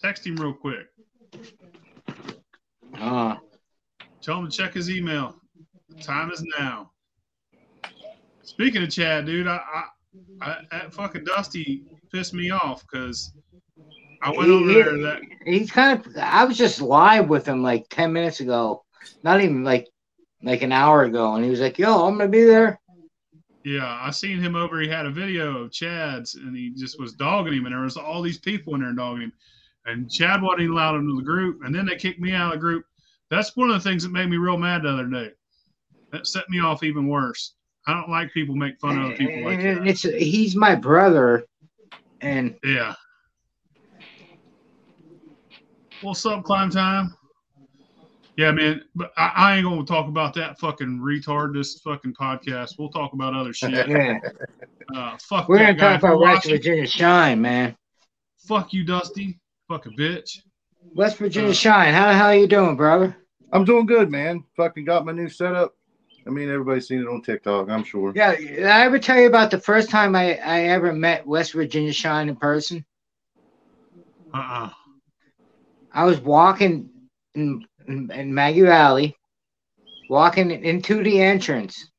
Text him real quick. Uh, Tell him to check his email. The time is now. Speaking of Chad, dude, I, I, I that fucking Dusty pissed me off because I went over there. That he's kind of. I was just live with him like ten minutes ago, not even like like an hour ago, and he was like, "Yo, I'm gonna be there." yeah, I seen him over. He had a video of Chad's, and he just was dogging him, and there was all these people in there dogging him, and Chad wasn't allowed into the group, and then they kicked me out of the group. That's one of the things that made me real mad the other day. That set me off even worse. I don't like people make fun of other people like that. it's he's my brother, and Yeah. What's up, climb time? Yeah, man. But I, I ain't gonna talk about that fucking retard. This fucking podcast. We'll talk about other shit. yeah, Uh, fuck we're that gonna guy. talk about West watching, Virginia Shine, man. Fuck you, Dusty. Fucking bitch. West Virginia Uh, Shine. How the hell you doing, brother? I'm doing good, man. Fucking got my new setup. I mean, everybody's seen it on TikTok, I'm sure. Yeah, did I ever tell you about the first time I, I ever met West Virginia Shine in person? Uh uh I was walking in, in, in Maggie Valley, walking into the entrance.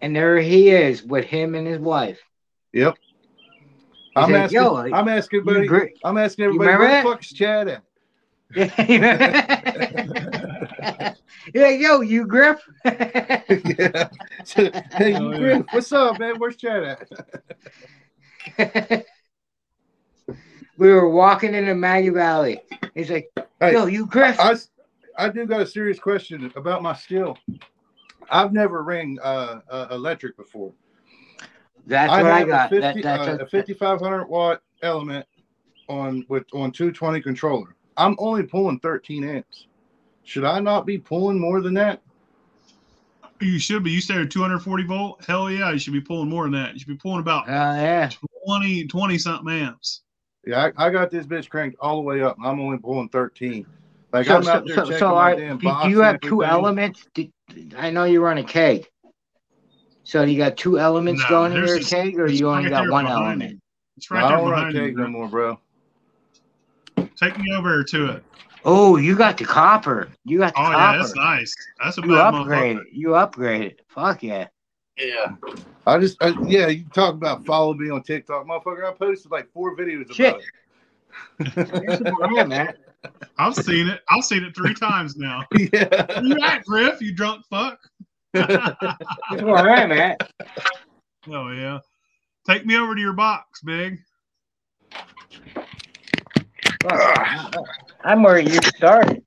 And there he is with him and his wife. Yep. He's I'm like, asking. "Yo, I'm asking You everybody. agree- I'm asking everybody. Where the that? fuck is Chad at? You're yo, you grip? yeah. So, hey, Oh, yeah. Griff, what's up, man? Where's Chad at? we were walking into Maggie Valley. He's like, Hey, yo, you Griff? I, I do got a serious question about my skill. I've never ring uh, uh, electric before. That's what I have got. A, that, 50, that's uh, a- a 5500 watt element on with on 220 controller. I'm only pulling 13 amps. Should I not be pulling more than that? You should be. You said 240 volt. Hell yeah, you should be pulling more than that. You should be pulling about Oh, yeah. 20, 20 something amps. Yeah, I, I got this bitch cranked all the way up. I'm only pulling 13. Like So, I'm so, out there so, checking so my are, damn do, box do you have two everything. elements? Do, I know you run a keg. So you got two elements No, going in there's your this- keg, or you only right got one element? you. It's I right there don't run behind you. keg no more, bro. Take me over to it. Oh, you got the copper. You got the copper. Oh yeah, that's nice. That's a you bad upgraded. motherfucker. You upgraded. Fuck yeah. Yeah. I just, I, yeah, you talk about follow me on TikTok, motherfucker. I posted like four videos about Shit. it. yeah, man. I've seen it. I've seen it three times now. yeah. Where you at, Griff? You drunk fuck? That's all right, man. oh yeah. Take me over to your box, big. Fuck. I'm where you started.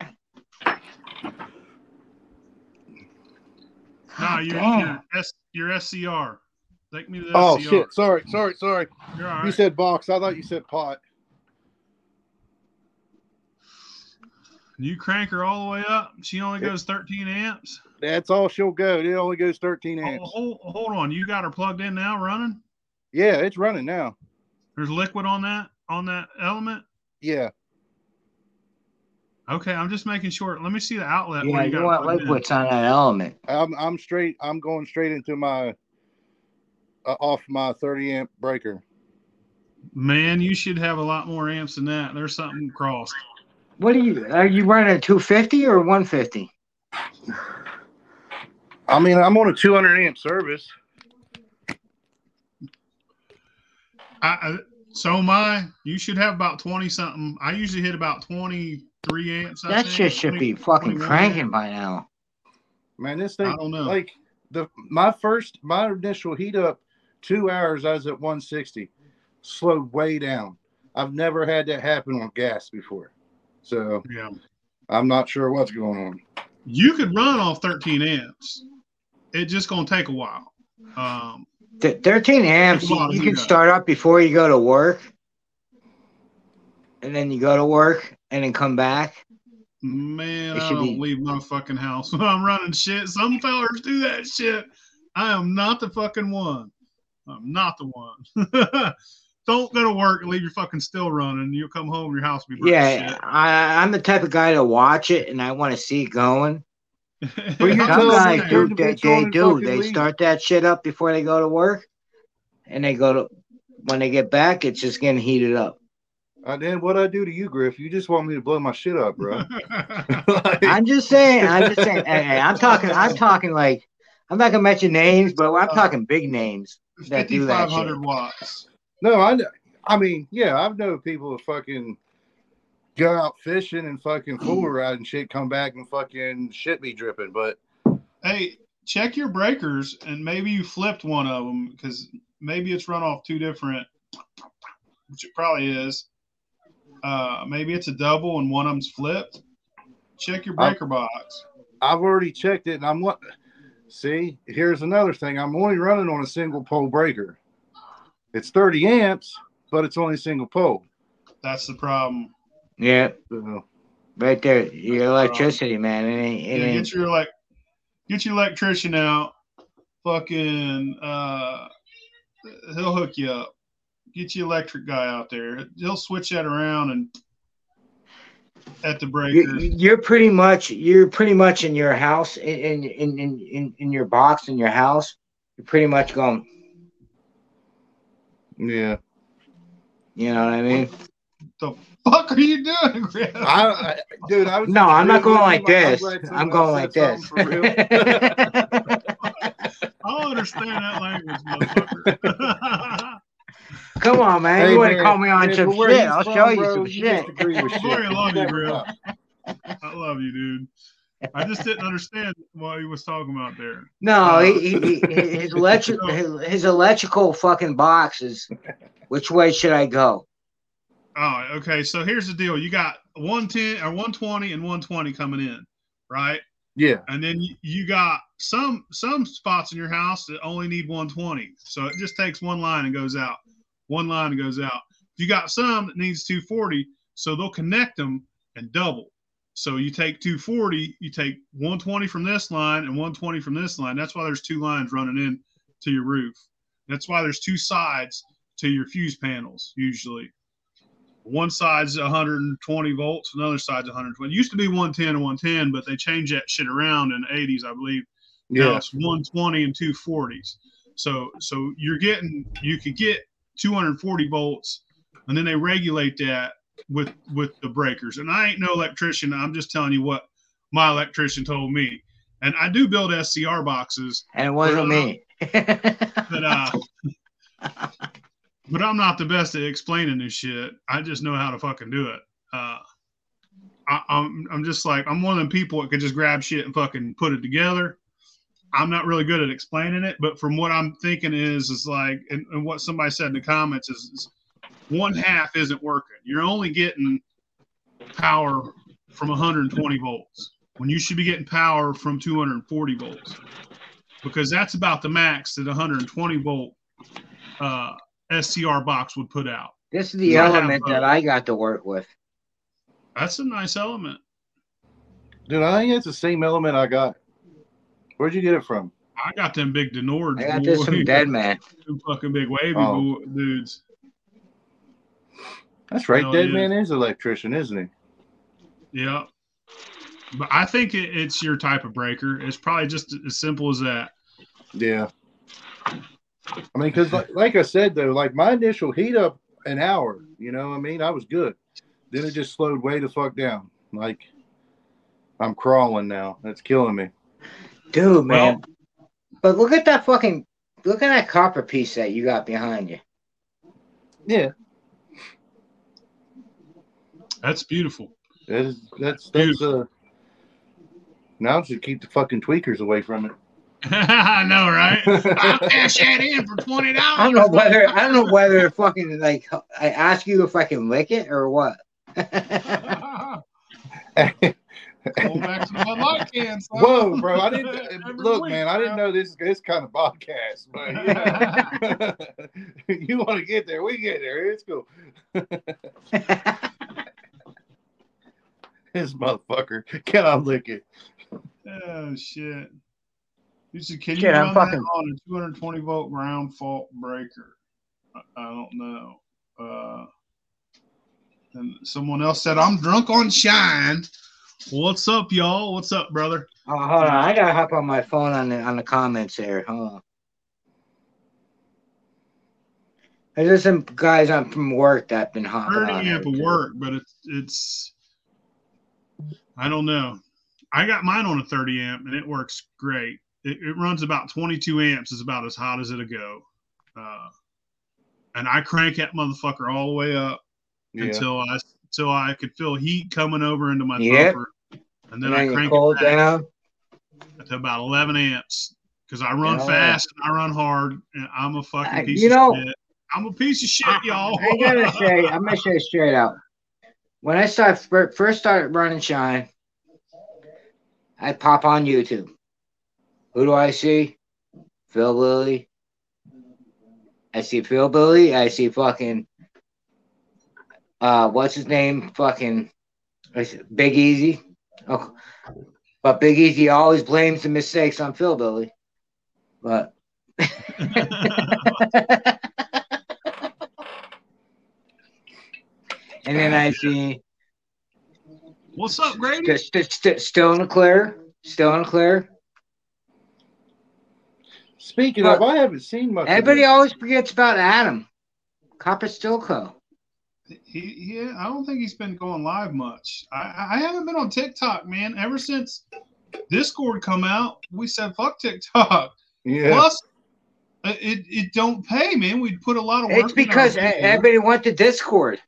No, God you're, you're, S, you're SCR. Take me to the Oh SCR. shit! Sorry, sorry, sorry. You're all You said box. I thought you said pot. You crank her all the way up. She only goes 13 amps. That's all she'll go. It only goes 13 Oh, amps. hold, hold on. You got her plugged in now, running. Yeah, it's running now. There's liquid on that on that element. Yeah. Okay, I'm just making sure. Let me see the outlet. Yeah, where you got it want plugged in. liquids on that element. I'm I'm straight. I'm going straight into my uh, off my 30 amp breaker. Man, you should have a lot more amps than that. There's something crossed. What are you? Are you running a 250 or 150? I mean, I'm on a 200 amp service. I, I so my you should have about 20 something. I usually hit about 23 amps. I That think. shit should 20 be fucking cranking amps. by now. Man, this thing, I thing don't know. like the my first my initial heat up two hours I was at 160 slowed way down. I've never had that happen on gas before. So yeah. I'm not sure what's going on. You could run off 13 amps. It's just gonna take a while. Um, Th- 13 amps, you you can start up before you go to work. And then you go to work and then come back. man, I don't be- leave my fucking house when I'm running shit. Some fellers do that shit. I am not the fucking one. I'm not the one. don't go to work and leave your fucking still running. You'll come home, your house will be Yeah, I, I'm the type of guy to watch it and I want to see it going. shit. Well, Some guys do, they, they do. They leave. start that shit up before they go to work. And they go to, when they get back, it's just getting heated up. I did what I do to you, Griff. You just want me to blow my shit up, bro. Like, I'm just saying. I'm just saying. Hey, hey, I'm talking. I'm talking like. I'm not gonna mention names, but I'm uh, talking big names that do that 5500 shit. watts. no, I. I mean, yeah, I've known people who fucking go out fishing and fucking fool around and shit, come back and fucking shit be dripping. But Hey, check your breakers and maybe you flipped one of them because maybe it's run off two different, which it probably is. Uh, maybe it's a double and one of them's flipped. Check your I- breaker box. I've already checked it, and I'm what. See, here's another thing. I'm only running on a single pole breaker. It's 30 amps, but it's only single pole. That's the problem. Yeah, right there. Your electricity, man. It ain't. It Yeah, ain't. get your like, get your electrician out. Fucking, uh, he'll hook you up. Get your electric guy out there. He'll switch that around and at the breaker. You're pretty much. You're pretty much in your house, in in in in, in your box in your house. You're pretty much going. yeah. You know what I mean? Fuck are you doing, Griff? I, I, dude, I was. No, I'm not going like this. I'm going like this. something for real. I don't understand that language, motherfucker. Come on, man. Hey, you want to call me on man, some shit? I'll from, show you bro, some you shit. just agree with I'm shit. sorry, I love you, bro. I love you, dude. I just didn't understand what he was talking about there. No, uh, he, he, he, his electric his, his electrical fucking box is. Which way should I go? Oh, okay. So here's the deal: you got 110 or 120 and 120 coming in, right? Yeah. And then you, got some some spots in your house that only need 120. So it just takes one line and goes out. One line and goes out. You got some that needs 240, so they'll connect them and double. So you take 240, you take 120 from this line and 120 from this line. That's why there's two lines running in to your roof. That's why there's two sides to your fuse panels usually. One side's 120 volts, another side's 120. It used to be 110 and 110, but they changed that shit around in the 80s, I believe. Now Yeah. it's 120 and 240s. So so you're getting you could get 240 volts, and then they regulate that with with the breakers. And I ain't no electrician. I'm just telling you what my electrician told me. And I do build SCR boxes, And it wasn't me. but uh, but I'm not the best at explaining this shit. I just know how to fucking do it. Uh, I, I'm I'm just like I'm one of them people that could just grab shit and fucking put it together. I'm not really good at explaining it, but from what I'm thinking is is like, and, and what somebody said in the comments is, is one half isn't working. You're only getting power from 120 volts when you should be getting power from 240 volts because that's about the max that 120 volt uh, SCR box would put out. this is the Yeah, I have element that I got to work with. That's a nice element. Dude, I think it's the same element I got. Where'd you get it from? I got them big Denord. I got this from Dead Man. Them fucking big wavy Oh. bo- dudes. That's right. Hell Dead yeah. Man is electrician, isn't he? Yeah. But I think it, it's your type of breaker. It's probably just as simple as that. Yeah. I mean, because like, like I said though, like my initial heat up an hour, you know, what I mean, I was good. Then it just slowed way the fuck down. Like I'm crawling now. That's killing me. Dude, man. but look at that fucking look at that copper piece that you got behind you. Yeah, That's beautiful. that's that's that's uh. Now I should keep the fucking tweakers away from it. I know, right? I'll cash that in for twenty dollars. I don't know whether I don't know whether fucking like I ask you if I can lick it or what. Go back to the Light can. son. Whoa, bro! I didn't uh, look, week, man. I didn't know this this kind of podcast, but you, you want to get there, we get there. It's cool. This motherfucker, can I lick it? Oh shit! You said, can you Shit, I'm run that fucking- on a 220 volt ground fault breaker? I, I don't know. Uh, and someone else said, "I'm drunk on shine." What's up, y'all? What's up, brother? Oh, hold on, I gotta hop on my phone on the on the comments here. Hold on. There's some guys on from work that been hopping 30 on amp it, will too. work, but it's it's I don't know. I got mine on a 30 amp and it works great. It, it runs about 22 amps, is about as hot as it'll go. Uh, and I crank that motherfucker all the way up Yeah. until I until I could feel heat coming over into my Yep. buffer, and And then then I crank it down. to about 11 amps because I run fast and I run hard and I'm a fucking I- piece you of know, shit. I'm a piece of shit, I, y'all. I gotta say, I'm gonna say straight out. When I started fir- first started running shine, I pop on YouTube. Who do I see? Phil Lilly. I see Phil Billy. I see fucking uh what's his name? Fucking Big Easy. Oh, but Big Easy always blames the mistakes on Phil Billy. But and then I see What's up, Grady? st- st- st- still in the clear, still in the clear. Speaking But- of, I haven't seen much. Everybody this. always forgets about Adam, Copper Stilco. He, yeah, I don't think he's been going live much. I, I haven't been on TikTok, man. Ever since Discord come out, we said fuck TikTok. Yeah. Plus, it it don't pay, man. We put a lot of work. It's because in our everybody went to Discord.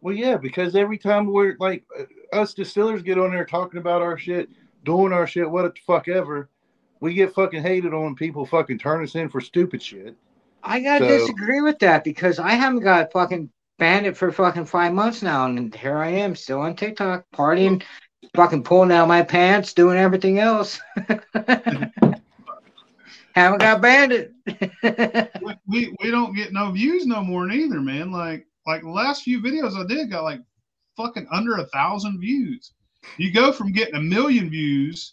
Well, yeah, because every time we're like uh, us distillers get on there talking about our shit, doing our shit, what the fuck ever, we get fucking hated on. People fucking turn us in for stupid shit. I gotta So- disagree with that because I haven't got fucking banned it for fucking five months now, and here I am still on TikTok partying, fucking pulling out my pants, doing everything else. haven't got banned it. we, we we don't get no views no more neither, man. Like like the last few videos I did got like fucking under a thousand views. You go from getting a million views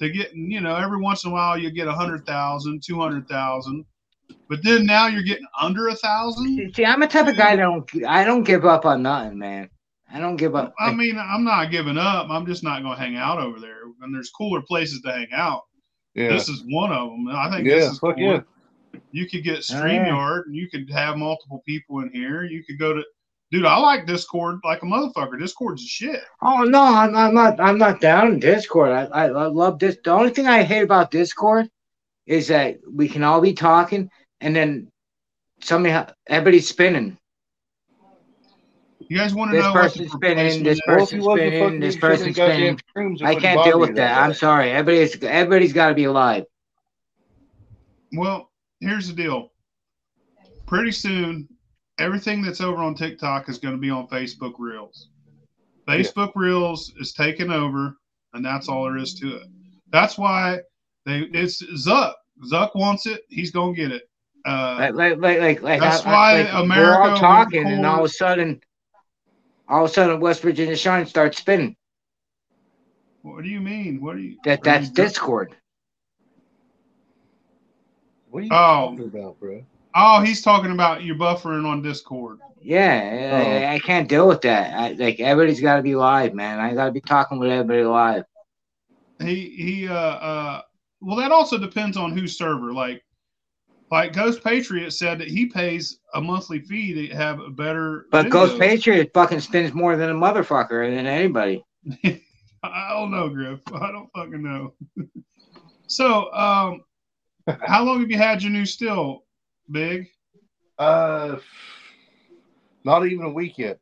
to getting, you know, every once in a while you get a hundred thousand, two hundred thousand, but then now you're getting under a thousand. See, I'm a type of guy that don't I don't give up on nothing, man. I don't give up. I mean, I'm not giving up. I'm just not going to hang out over there. And there's cooler places to hang out. Yeah. This is one of them. I think yeah. this is Fuck cool. yeah. You could get yeah. StreamYard and you could have multiple people in here. You could go to, dude, I like Discord like a motherfucker. Discord's a shit. Oh no, I'm, I'm not. I'm not down in Discord. I, I, I love this. The only thing I hate about Discord is that we can all be talking and then somebody, everybody's spinning. You guys want to This know person's spinning, this? Well, person's spinning, this person's spinning. I can't deal with that. I'm sorry. Everybody's everybody's got to be alive. Well, here's the deal. Pretty soon, everything that's over on TikTok is going to be on Facebook Reels. Facebook Reels is taking over, and that's all there is to it. That's why they it's Zuck. Zuck wants it. He's gonna get it. Uh, Like like like like, like That's I- I- why like, we're all talking, and all of a sudden, all of a sudden, West Virginia Shine starts spinning. what do you mean? What do you? That that's you- Discord. What are you Oh. talking about, bro? Oh, he's talking about you buffering on Discord. Yeah, Oh. I, I can't deal with that. I, like everybody's got to be live, man. I got to be talking with everybody live. He he uh uh. Well, that also depends on whose server. Like like Ghost Patriot said that he pays a monthly fee to have a better. But video. Ghost Patriot fucking spends more than a motherfucker than anybody. I don't know, Griff. I don't fucking know. so, um, how long have you had your new still, Big? Uh, not even a week yet.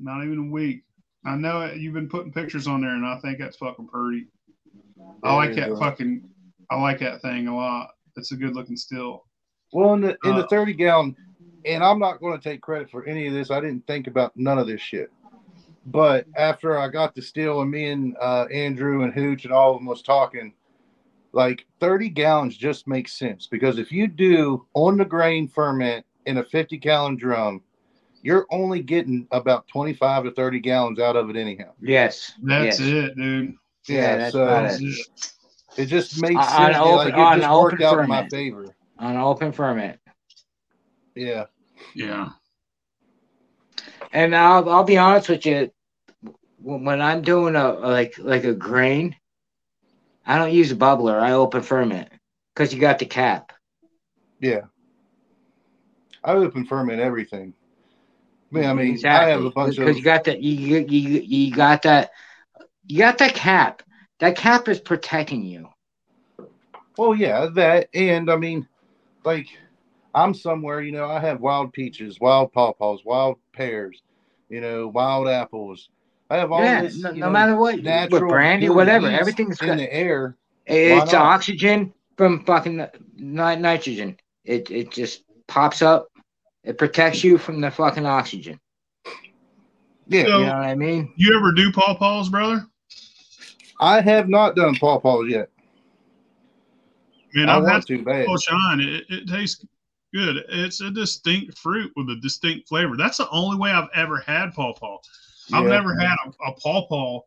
Not even a week. I know it, you've been putting pictures on there, and I think that's fucking pretty. I like that fucking. I like that thing a lot. It's a good looking still. Well, in the in the Uh, thirty gallon, and I'm not going to take credit for any of this. I didn't think about none of this shit. But after I got the steel, and me and uh, Andrew and Hooch and all of them was talking, like thirty gallons just makes sense because if you do on the grain ferment in a fifty gallon drum, you're only getting about twenty five to thirty gallons out of it anyhow. Yes. That's yes. it, dude. Yeah, that's so about it. it. it just makes On- sense. on open- like on it just open worked out in my ferment. favor. On open ferment. Yeah. Yeah. And I'll I'll be honest with you, when when I'm doing a like like a grain, I don't use a bubbler. I open ferment because you got the cap. Yeah. I open ferment everything. I mean, I mean, I have a bunch because of you got that you, you you got that you got that cap. That cap is protecting you. Oh yeah, that and I mean, like I'm somewhere, you know, I have wild peaches, wild pawpaws, wild pears, you know, wild apples. I have all yeah, this, no, you no know, matter what, natural with brandy, pure whatever, everything's in got the air. it's oxygen from fucking ni- nitrogen. It it just pops up. It protects you from the fucking oxygen. Yeah, So- You know what I mean? You ever do pawpaws, brother? I have not done pawpaws yet. Man, I I've had want to bad. pawpaw shine. It, it tastes good. It's a distinct fruit with a distinct flavor. That's the only way I've ever had pawpaw. I've Yeah. never had a, a pawpaw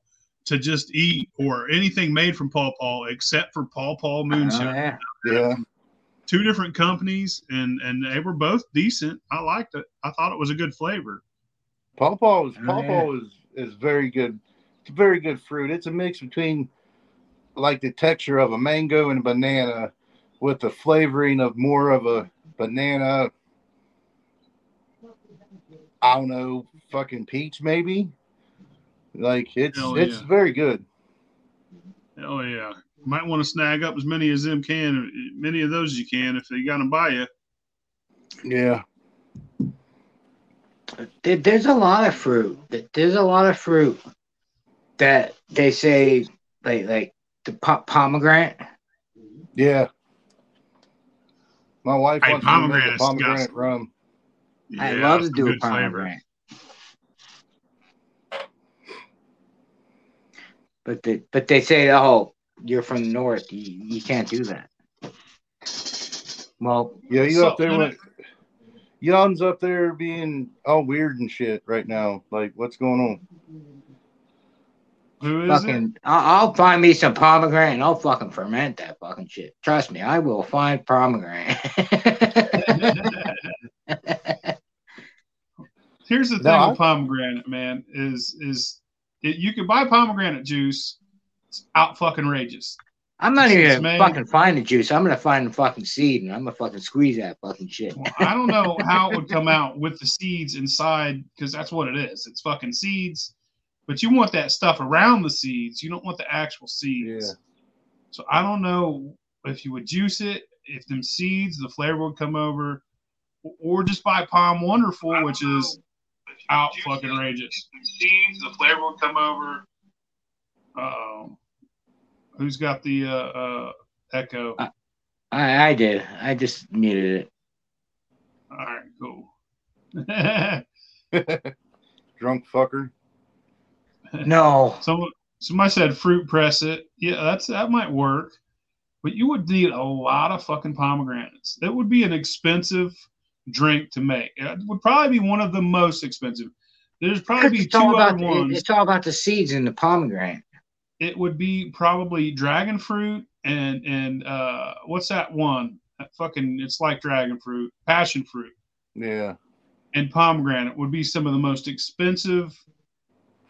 to just eat or anything made from pawpaw except for pawpaw Oh, moonshine. yeah. Yeah, Two different companies, and and they were both decent. I liked it. I thought it was a good flavor. pawpaw is Oh, pawpaw is is very good. It's a very good fruit. It's a mix between like the texture of a mango and a banana, with the flavoring of more of a banana. I don't know, fucking peach maybe. Like it's Hell it's yeah. very good. Oh yeah, might want to snag up as many as them can, many of those you can if they got them by you. Yeah, There's a lot of fruit. There's a lot of fruit that they say like like the pomegranate. yeah. My wife Hey, wants me to make a pomegranate disgusting. rum. I Yeah, love to do a pomegranate. flavor. But they, but they say, oh, you're from the north, you, you can't do that. Well, Yeah, you So- up there with Jan's up there being all weird and shit right now. Like, what's going on? Who is fucking, I'll, I'll find me some pomegranate and I'll fucking ferment that fucking shit. Trust me, I will find pomegranate. Here's the thing No, with pomegranate, man, is is it, you can buy pomegranate juice. It's out fucking rageous. I'm not even gonna made- fucking find the juice. I'm gonna find the fucking seed and I'm gonna fucking squeeze that fucking shit. Well, I don't know how it would come out with the seeds inside because that's what it is. It's fucking seeds, but you want that stuff around the seeds. You don't want the actual seeds. Yeah. So I don't know if you would juice it, if them seeds, the flavor would come over, or just buy POM Wonderful, which is out fucking rageous. Seeds, the flavor would come over. Um, who's got the uh, uh, echo? I, I did. I just muted it. All right, cool. Drunk fucker. No. So somebody said fruit press it. Yeah, that's that might work. But you would need a lot of fucking pomegranates. That would be an expensive drink to make. It would probably be one of the most expensive. There's probably be It's two about other the, ones. it's all about the seeds in the pomegranate. It would be probably dragon fruit and and uh what's that one? That fucking it's like dragon fruit, passion fruit. Yeah. and pomegranate would be some of the most expensive.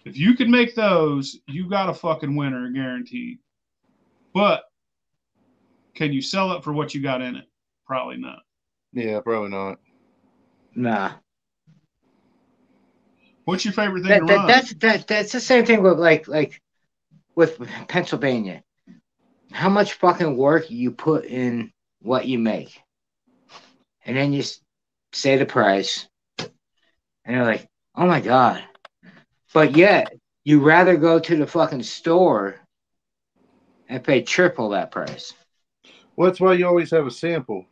If you could make those, you got a fucking winner guaranteed. But can you sell it for what you got in it? Probably not. Yeah, probably not. Nah. What's your favorite thing That, to that, run? that's that, that's the same thing with like like with Pennsylvania. How much fucking work you put in what you make, and then you say the price, and you're like, oh my god, but yet you rather go to the fucking store and pay triple that price. Well, that's why you always have a sample.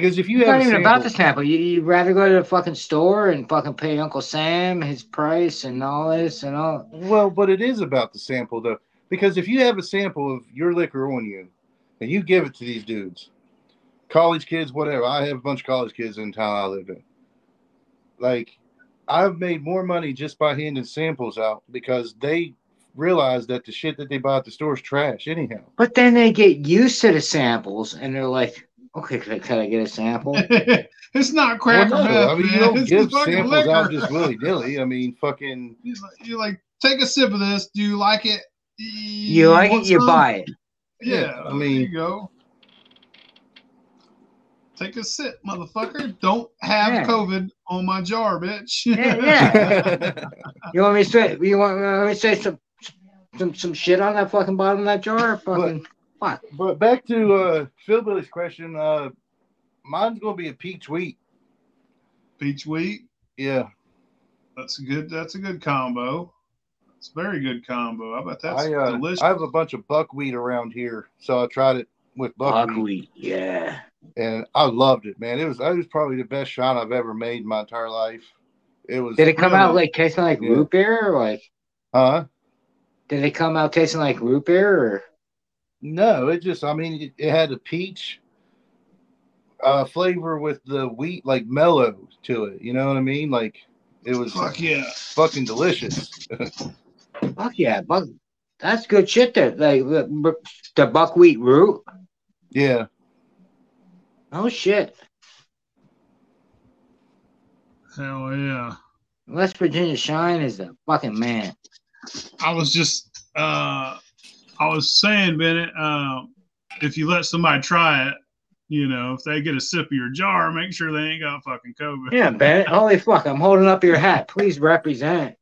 Because if you It's have not a even sample, about the sample. You, you'd rather go to the fucking store and fucking pay Uncle Sam his price and all this and all. well, but it is about the sample though. Because if you have a sample of your liquor on you, and you give it to these dudes, college kids, whatever. I have a bunch of college kids in town I live in. Like, I've made more money just by handing samples out because they realize that the shit that they buy at the store is trash anyhow. But then they get used to the samples and they're like, okay, can I, can I get a sample? it's not cracker Well, no, meth, I mean, you don't It's give fucking samples out just willy nilly. I mean, fucking. You're like, you're like, take a sip of this. Do you like it? You like it, want you buy it. Yeah, Yeah, I there mean- you go. Take a sip, motherfucker. Don't have Yeah. COVID on my jar, bitch. Yeah, yeah. You want me to say? You want, want me to say some some some shit on that fucking bottom of that jar? Fucking but back to uh Philbilly's question, uh mine's gonna be a peach wheat. Peach wheat. Yeah. That's a good. That's a good combo. It's a very good combo. I bet that's I uh, delicious. I have a bunch of buckwheat around here, so I tried it with buckwheat, buckwheat. Yeah. and I loved it, man. It was that was probably the best shot I've ever made in my entire life. It was. Did it come really- out like tasting like Yeah. root beer or like? Huh? Did it come out tasting like root beer or? No, it just. I mean, it, it had a peach uh flavor with the wheat, like mellow to it. You know what I mean? Like it was Fuck yeah. fucking delicious. Fuck yeah, buck. That's good shit. There, like the, the buckwheat root. yeah. Oh shit. Hell yeah. West Virginia Shine is the fucking man. I was just uh I was saying, Bennett, uh, if you let somebody try it, you know, if they get a sip of your jar, make sure they ain't got fucking COVID. Yeah, Bennett. Holy fuck! I'm holding up your hat. Please represent.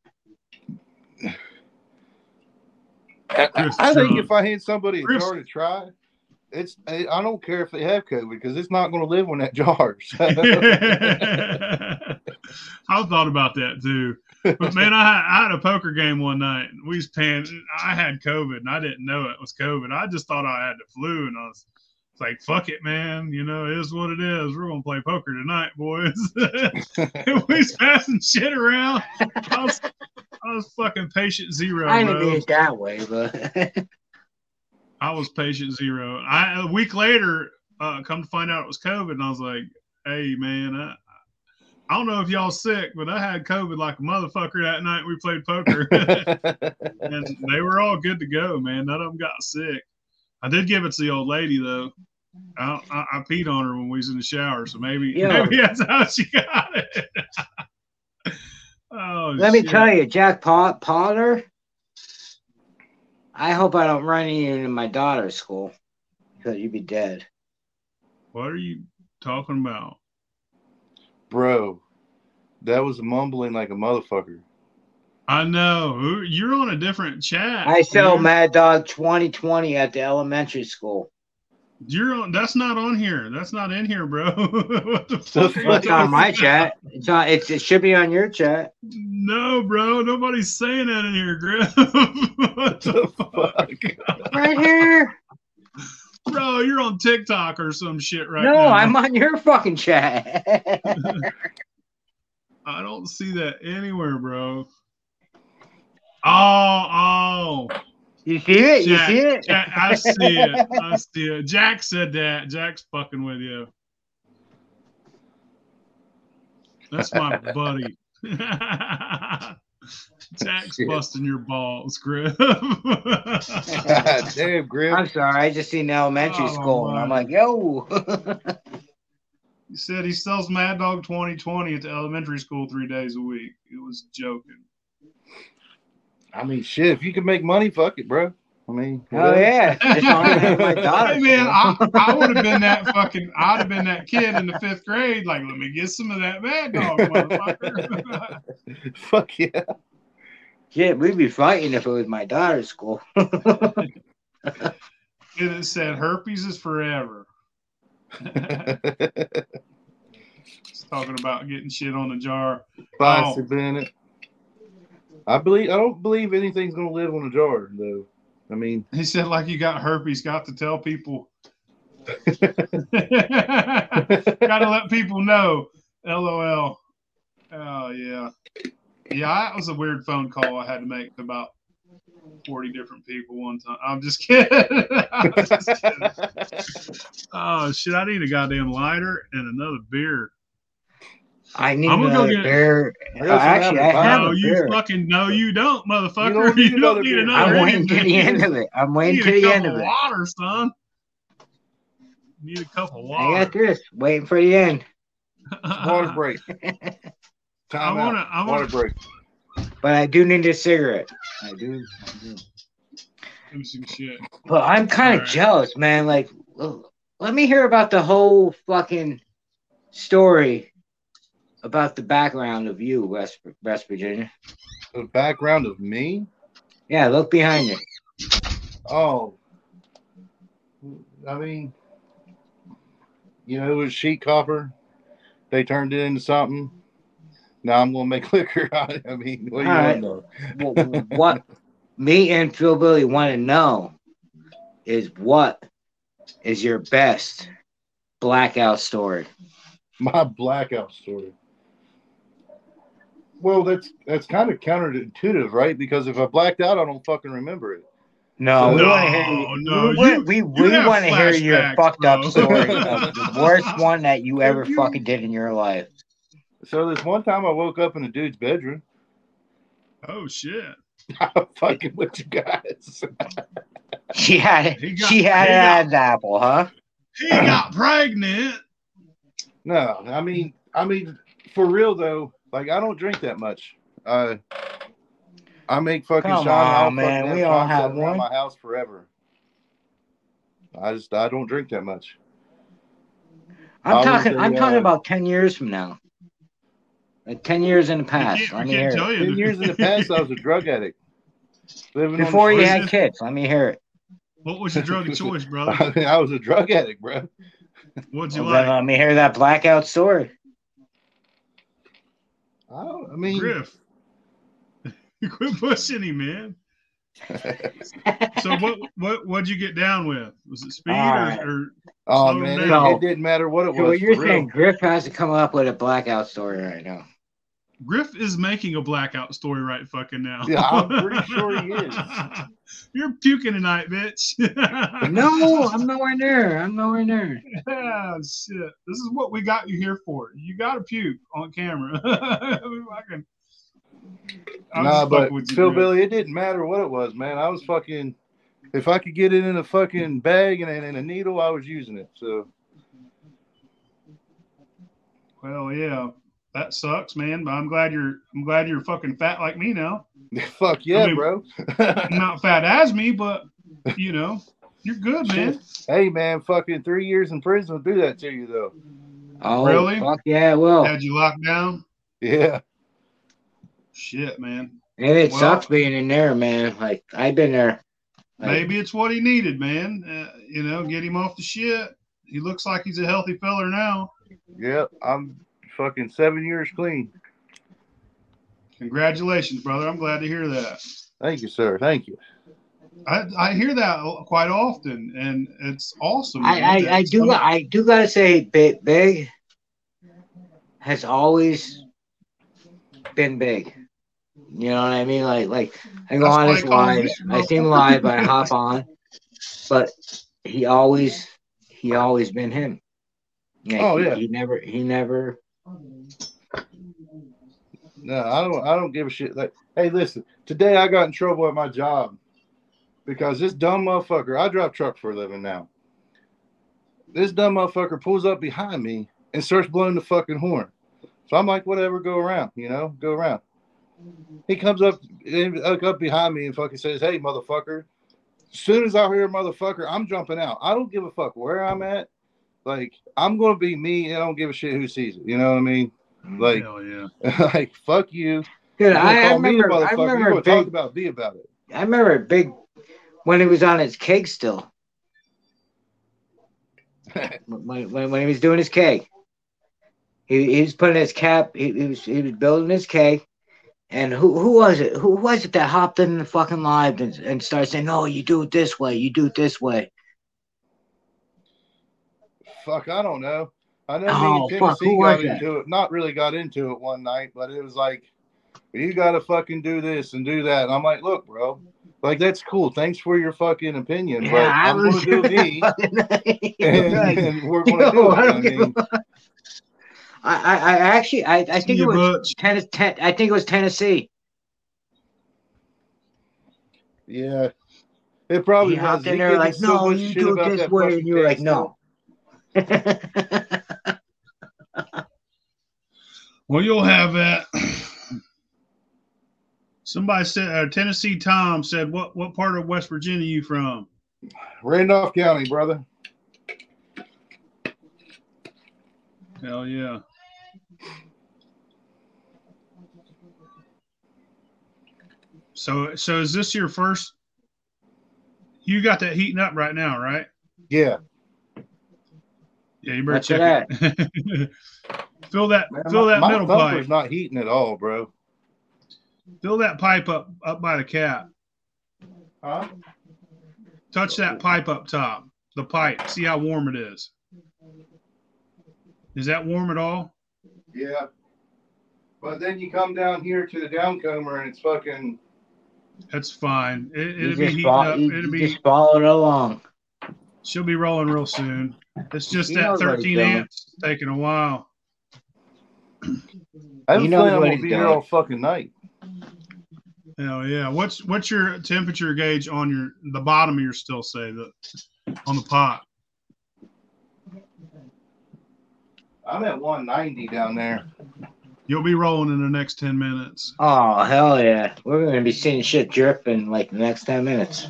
I, Chris, I think uh, if I had somebody a jar to try, it's I I don't care if they have COVID because it's not going to live on that jar. So- I thought about that too. But man, I had, I had a poker game one night. We was paying. I had COVID, and I didn't know it was COVID. I just thought I had the flu, and I was like, "Fuck it, man. You know, it is what it is. We're gonna play poker tonight, boys." and we was passing shit around. I was, I was fucking patient zero, I didn't bro. it that way, but I was patient zero. I a week later, uh, come to find out it was COVID, and I was like, "Hey, man, I, I don't know if y'all sick, but I had COVID like a motherfucker that night we played poker, and they were all good to go, man. None of them got sick. I did give it to the old lady though. I, I, I peed on her when we was in the shower, so maybe Yo. maybe that's how she got it. oh, let me tell you, Jack Pot- Potter. I hope I don't run you into my daughter's school because you'd be dead. what are you talking about? Bro, that was mumbling like a motherfucker. I know you're on a different chat. I sell dude. Mad Dog 2020 at the elementary school. You're on. That's not on here. That's not in here, bro. what the fuck? are It's on my about? chat. It's on. It's, it should be on your chat. No, bro. Nobody's saying that in here, Griff. what the fuck, Right here. Bro? You're on TikTok or some shit right no, now. No, I'm on your fucking chat. I don't see that anywhere, bro. Oh, oh. you see it? You see it? Jack, I see it. I see it. Jack said that. Jack's fucking with you. That's my buddy. Jack's busting your balls, Griff. Damn, Grim. I'm sorry. I just seen elementary Oh, school, and I'm like, yo. he said he sells Mad Dog 2020 at the elementary school three days a week. It was joking. I mean, shit. If you can make money, fuck it, bro. I mean, oh whatever. yeah. Just wanted to have my daughter. hey man, I, I would have been that fucking. I'd have been that kid in the fifth grade. Like, let me get some of that Mad Dog, motherfucker. fuck yeah. Shit, we'd be fighting if it was my daughter's school. and it said herpes is forever. It's talking about getting shit on the jar. Spicy Oh. Bennett. I believe. I don't believe anything's gonna live on a jar, though. I mean, He said, like you got herpes, got to tell people. Gotta let people know. LOL. Oh yeah. Yeah, that was a weird phone call I had to make about 40 different people one time. I'm just kidding. I'm just kidding. Oh shit, I need a goddamn lighter and another beer. I need I'm gonna go get- beer. I also actually, I have a have no, a you beer. fucking no, you don't, motherfucker. You don't need You don't another need beer. another I'm waiting to the end of it. I'm waiting to the end couple of it. water, son. Need a cup of I got this. Waiting for the end. water break. I Time wanna- I wanna- break. But I do need a cigarette. I do. I do. Give me some shit. But I'm kind of Alright. jealous, man. Like, let me hear about the whole fucking story about the background of you, West West Virginia. The background of me? Yeah, look behind you. Oh, I mean, you know, it was sheet copper. They turned it into something. Now I'm gonna make liquor out of it. I mean, what do you right. know? What, what me and Phil Billy want to know is what is your best blackout story? My blackout story. Well, that's that's kind of counterintuitive, right? Because if I blacked out, I don't fucking remember it. No, we No, want to hear you. no, we you- we, you we want to hear your flashbacks, fucked up story of the worst one that you ever You- fucking did in your life. So this one time I woke up in a dude's bedroom. Oh shit. I'm fucking with you guys. She had He got- she had an got- apple, huh? He got pregnant. No, I mean, I mean, for real though, like I don't drink that much. Uh, I make fucking Come Sean. I'll on, man, fucking we all have sitting around one. my house forever. I just I don't drink that much. I I'm would talking. say, I'm talking uh, about ten years from now. Like ten years in the I past. can't, Let me hear can't it. Ten years in the past, I was a drug addict. Living Before you had kids. Let me hear it. What was your drug of choice, brother? street. I was a drug addict, bro. What'd you Well, then like? let me hear that blackout story. I, don't, I mean, Griff. You quit pushing him, man. So what what what'd you get down with? Was it speed Alright. or, or oh man, it, No. it didn't matter what it So what was. you're for real. saying, Griff has to come up with a blackout story right now. Griff is making a blackout story right fucking now. Yeah, I'm pretty sure he is. You're puking tonight, bitch. No, I'm nowhere near. I'm nowhere near. Yeah, shit. This is what we got you here for. You got to puke on camera. Fucking- nah, but fucking Phil Billy, it didn't matter what it was, man. I was fucking. If I could get it in a fucking bag and in a needle, I was using it. So Well, yeah, that sucks, man. But I'm glad you're. I'm glad you're fucking fat like me now. fuck yeah, I mean- bro. Not fat as me, but you know, you're good, man. hey man, fucking three years in prison will do that to you though. Oh, Really? Fuck yeah, it will. Had you locked down? Yeah. Shit, man. And it Well- sucks being in there, man. Like I've been there. Like, Maybe it's what he needed, man. Uh, you know, get him off the shit. He looks like he's a healthy feller now. Yep. I'm fucking seven years clean. Congratulations, brother. I'm glad to hear that. Thank you, sir. Thank you. I, I hear that quite often, and it's awesome. I, I, I do some- I do gotta say big big has always been big. You know what I mean? Like like I go That's on his I call him lives. Big, bro. I see him live, I hop on. But he always he always been him. Like, Oh, he- yeah. He, never he never No, I don't. I don't give a shit. Like, hey, listen. Today I got in trouble at my job because this dumb motherfucker. I drive truck for a living now. This dumb motherfucker pulls up behind me and starts blowing the fucking horn. So I'm like, whatever, go around. You know, go around. He comes up up behind me and fucking says, "Hey, motherfucker." As soon as I hear motherfucker, I'm jumping out. I don't give a fuck where I'm at. Like, I'm gonna be me, and I don't give a shit who sees it. You know what I mean? Like, Hell yeah. like fuck you. Dude, I, I call me a remember I remember gonna talk big about me about it. I remember big when he was on his cake still. when, when, when he was doing his cake. He, he was putting his cap. He, he was he was building his cake, and who who was it? Who was it that hopped in the fucking live and, and started saying, "No, you do it this way. You do it this way." Fuck, I don't know. I know Oh, me and oh, Tennessee who got was that? into it. Not really got into it one night, but it was like, you gotta fucking do this and do that. And I'm like, look, bro, like that's cool. Thanks for your fucking opinion, Yeah, I I'm gonna do me, and, Right. and we're gonna do it. I I mean, I, I I actually I, I think See it was Butch. ten, ten, I think it was Tennessee. yeah, it probably He was. hopped He there gave me like, "No, much you do it this way," and you were like, cake "No." Well, you'll have that. Somebody said, uh, Tennessee Tom said, "What what part of West Virginia are you from?" Randolph County, brother. Hell yeah. So so is this your first? You got that heating up right now, right? Yeah. Yeah, you better What's check it. fill that Man, fill my, that my middle thumper's pipe. not heating at all, bro. Fill that pipe up up by the cap. Huh? Touch that pipe up top. The pipe. See how warm it is. Is that warm at all? Yeah. But then you come down here to the downcomer and it's fucking That's fine. It, it'll be just, heating fo- up. It'll you be. just follow it along. She'll be rolling real soon. It's just He that knows what he's 13 doing. amps taking a while. I have He a knows feeling I'm what gonna be here all fucking night. Hell yeah. What's what's your temperature gauge on your the bottom of your still say the on the pot? I'm at 190 down there. You'll be rolling in the next 10 minutes. Oh hell yeah! We're gonna be seeing shit drip in like the next ten minutes.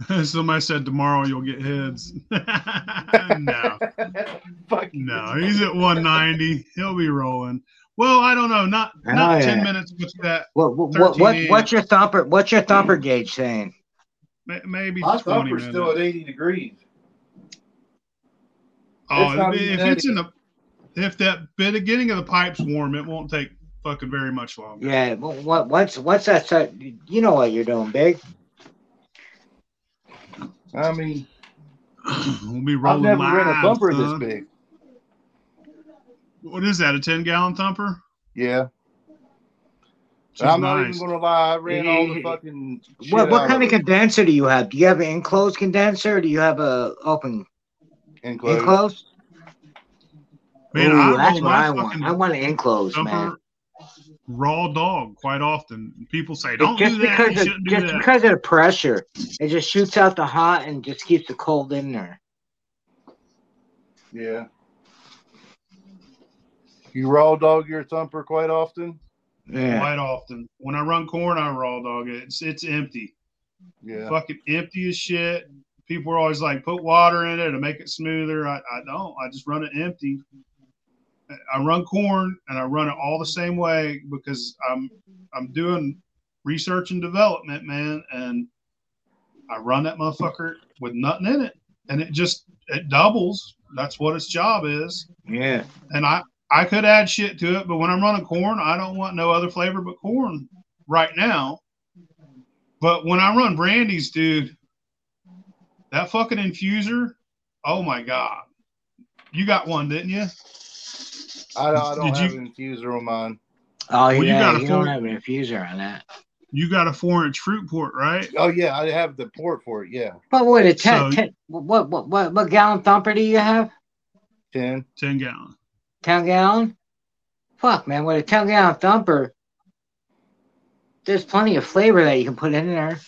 Somebody said tomorrow you'll get heads. no, Fuck no, he's at 190. He'll be rolling. Well, I don't know. Not Hell not yeah. 10 minutes with that. What what what, what's your thumper? What's your thumper gauge saying? Maybe My 20 thumper's minutes. still at 80 degrees. oh, it's if, if it's in the if that beginning of the pipe's warm, it won't take fucking very much longer. Yeah. What what what's what's that? set- You know what you're doing, big. I mean, we'll be I've never live, ran a thumper son. this big. What is that? A 10 gallon thumper? Yeah. I'm not even gonna lie. I ran all the fucking. Shit What what out kind of it. condenser do you have? Do you have an enclosed condenser? Or do you have a open enclosed? enclosed? Man, Ooh, I that's what I want. I want an enclosed, man. Thumper raw dog quite often. People say, "Don't just do that. because You of, shouldn't do just that." because of the pressure, it just shoots out the hot and just keeps the cold in there. Yeah. You raw dog your thumper quite often. Yeah. Quite often, when I run corn, I raw dog it. It's it's empty, Yeah. fucking empty as shit. People are always like, "Put water in it to make it smoother." I, I don't. I just run it empty. I run corn and I run it all the same way because I'm I'm doing research and development, man, and I run that motherfucker with nothing in it, and it just it doubles. That's what its job is. Yeah. And I I could add shit to it, but when I'm running corn, I don't want no other flavor but corn right now. But when I run brandies, dude, that fucking infuser, oh my god, you got one, didn't you? I, I don't Did have you- an infuser on mine. Oh you yeah, gotta you don't have an infuser on that. You got a four inch fruit port, right? Oh yeah, I have the port for it. Yeah, But what a ten, So- 10 what, what what what gallon thumper do you have? ten. Ten gallon. Ten gallon? Fuck man, with a ten gallon thumper, there's plenty of flavor that you can put in there.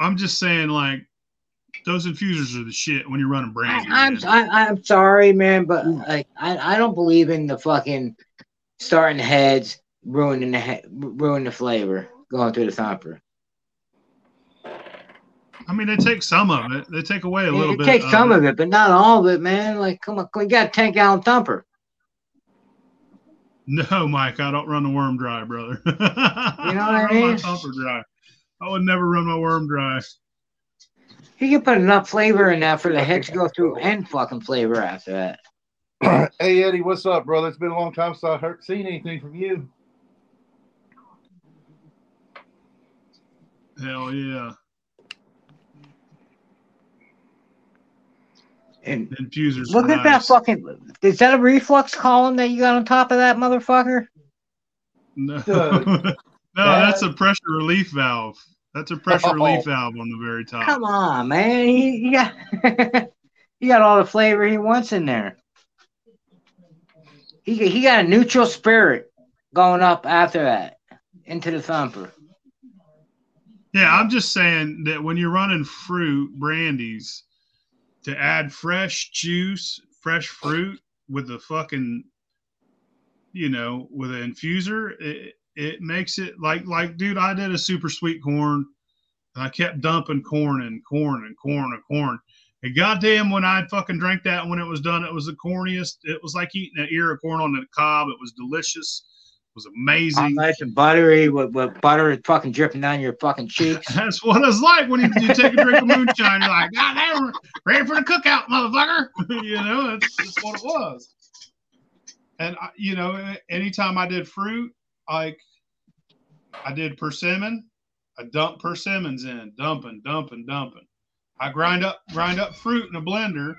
I'm just saying, like those infusers are the shit when you're running I, brandy. I'm man. I, I'm sorry, man, but like I, I don't believe in the fucking starting heads ruining the he- ruining the flavor going through the thumper. I mean, they take some of it. They take away a little It bit. takes of some it. of it, but not all of it, man. Like, come on, we got a ten gallon thumper. No, Mike, I don't run the worm dry, brother. you know what I run mean? my thumper dry. I would never run my worm dry. You can put enough flavor in that for the head to go through and fucking flavor after that. hey Eddie, what's up, brother? It's been a long time since I heard seen anything from you. Hell yeah. And Infusers. look are at that fucking. Is that a reflux column that you got on top of that motherfucker? No. No, that's a pressure relief valve. That's a pressure Oh. relief valve on the very top. Come on, man. He, he got he got all the flavor he wants in there. He he got a neutral spirit going up after that into the thumper. Yeah, I'm just saying that when you're running fruit brandies, to add fresh juice, fresh fruit with the fucking, you know, with an infuser, it, it makes it like like dude, I did a super sweet corn, and I kept dumping corn and corn and corn and corn, And goddamn, when I fucking drank that, when it was done, it was the corniest. It was like eating an ear of corn on the cob. It was delicious. It was amazing. Nice and buttery with, with butter fucking dripping down your fucking cheeks. That's what it's like when you, you take a drink of moonshine. You're like, God damn, ready for the cookout, motherfucker. you know, that's just what it was. And, I, you know, anytime I did fruit, like I did persimmon, I dump persimmons in, dumping, dumping, dumping. I grind up grind up fruit in a blender,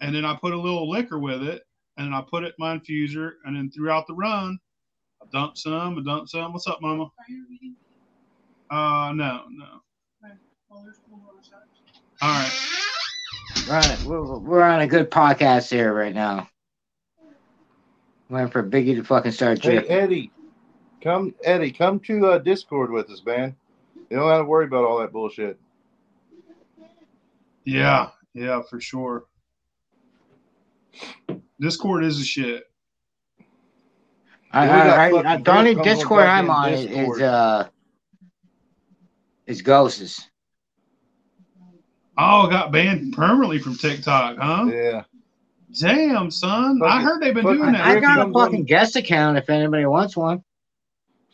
and then I put a little liquor with it, and then I put it in my infuser, and then throughout the run, I dump some, I dump some. What's up, Mama? Uh, no, no. All right. Right, we're, we're on a good podcast here right now. Waiting for Biggie to fucking start Hey. Eddie, come Eddie, come to uh, Discord with us, man. You don't have to worry about all that bullshit. Yeah, yeah, for sure. Discord is a shit. I, Yeah, we got I, I, I, the only Griff on Discord I'm on is, Discord. is uh is Ghosts. Oh, got banned permanently from TikTok, huh? Yeah. Damn, son. I heard they've been fucking doing that. I got a fucking guest account if anybody wants one.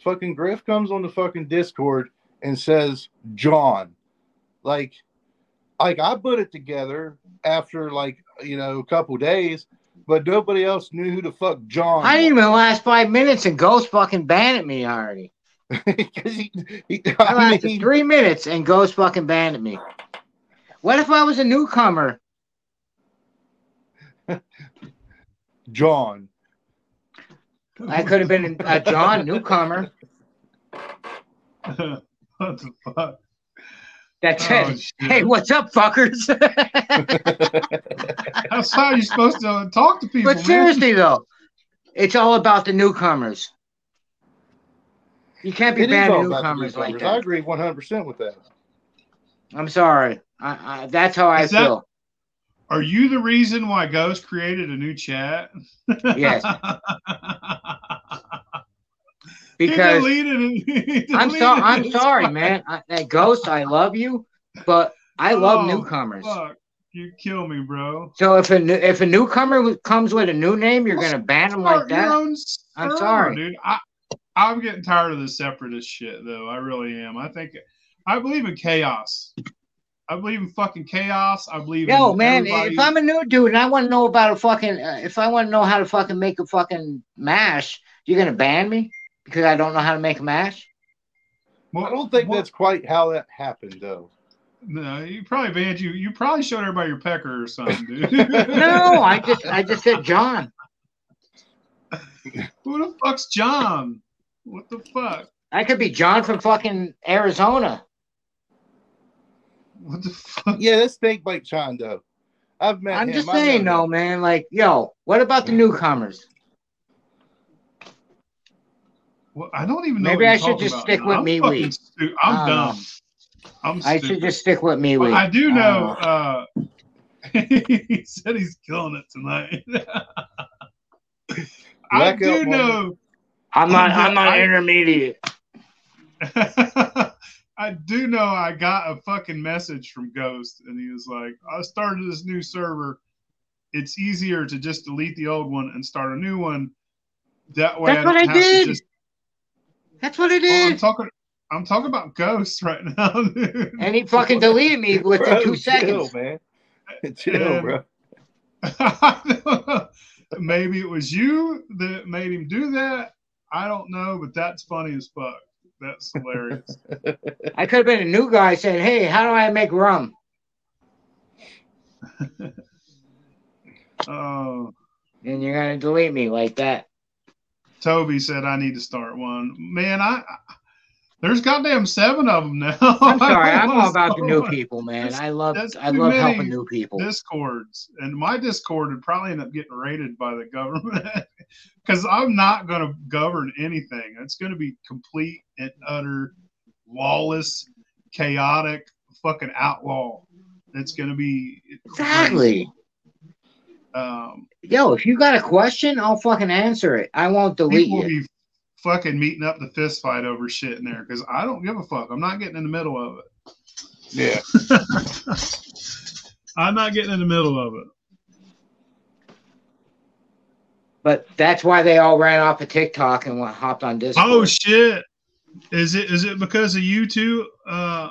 Fucking Griff comes on the fucking Discord and says John. Like like I put it together after like, you know, a couple days, but nobody else knew who the fuck John I didn't even last five minutes and Ghost fucking banned at me already. because he, he I I lasted mean, three minutes and Ghost fucking banned at me. What if I was a newcomer? John. I could have been a John newcomer. what the fuck? That's Oh, it. shit. Hey, what's up, fuckers? That's how you're supposed to talk to people, but man. seriously though, it's all about the newcomers. You can't be It is banning all newcomers like newcomers. I agree 100% with that. I'm sorry. I, I, that's how I that- feel. Are you the reason why Ghost created a new chat? Yes. Because deleted it. He I'm sorry. I'm sorry, man. I, that ghost, I love you, but I love Oh, newcomers. Fuck. You kill me, bro. So if a new, if a newcomer comes with a new name, you're gonna ban them like that. I'm server, sorry. dude. I, I'm getting tired of the separatist shit, though. I really am. I think I believe in chaos. I believe in fucking chaos. I believe Yo, in man, everybody- if I'm a new dude and I want to know about a fucking, uh, if I want to know how to fucking make a fucking mash, you're gonna ban me because I don't know how to make a mash? Well, I don't think well, that's quite how that happened, though. No, you probably banned you. You probably showed everybody your pecker or something, dude. No, I just, I just said John. Who the fuck's John? What the fuck? I could be John from fucking Arizona. What the fuck? Yeah, that's Snake Bite Sean, though. I've met I'm him. just I saying, know though, man. Like, yo, what about the newcomers? Well, I don't even know. Maybe what I should just about stick now. with I'm MeWe. fucking stu- I'm I dumb. I'm I should just stick with me. But I do know. don't Uh, he said he's killing it tonight. I do know. I'm not. I'm I'm not I- intermediate. I do know. I got a fucking message from Ghost, and he was like, "I started this new server. It's easier to just delete the old one and start a new one. That way, That's I what don't I have to did. just." That's what it Oh, I'm talking. I'm talking about Ghost right now, dude. And he fucking deleted me within Bro, two chill, seconds. man. Chill, Yeah. bro. Maybe it was you that made him do that. I don't know, but that's funny as fuck. That's hilarious. I could have been a new guy saying, "Hey, how do I make rum?" Oh, And you're gonna delete me like that. Toby said I need to start one. Man, I, I there's goddamn seven of them now. I'm sorry. I'm all about the new people, man. That's- I love. I love helping new people. Discords, and my Discord would probably end up getting raided by the government because I'm not going to govern anything. It's going to be complete and utter lawless, chaotic, fucking outlaw. It's going to be Exactly. Um, Yo, if you got a question, I'll fucking answer it. I won't delete people you. be fucking meeting up the fist fight over shit in there because I don't give a fuck. I'm not getting in the middle of it. Yeah. I'm not getting in the middle of it. But that's why they all ran off of TikTok and went hopped on Discord. Oh shit! Is it is it because of you two? Uh,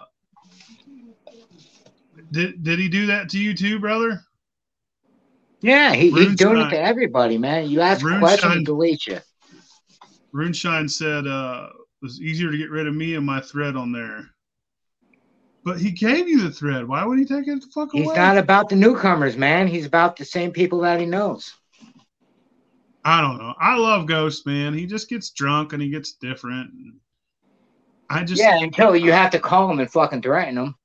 did did he do that to you too, brother? yeah, he, he's doing it to everybody, man. You ask a Runeshine. question, he deletes you. Runeshine said uh, it was easier to get rid of me and my thread on there. But he gave you the thread. Why would he take it the fuck away? He's away? not about the newcomers, man. He's about the same people that he knows. I don't know. I love Ghost, man. He just gets drunk and he gets different. I just yeah, until you have to call him and fucking threaten him.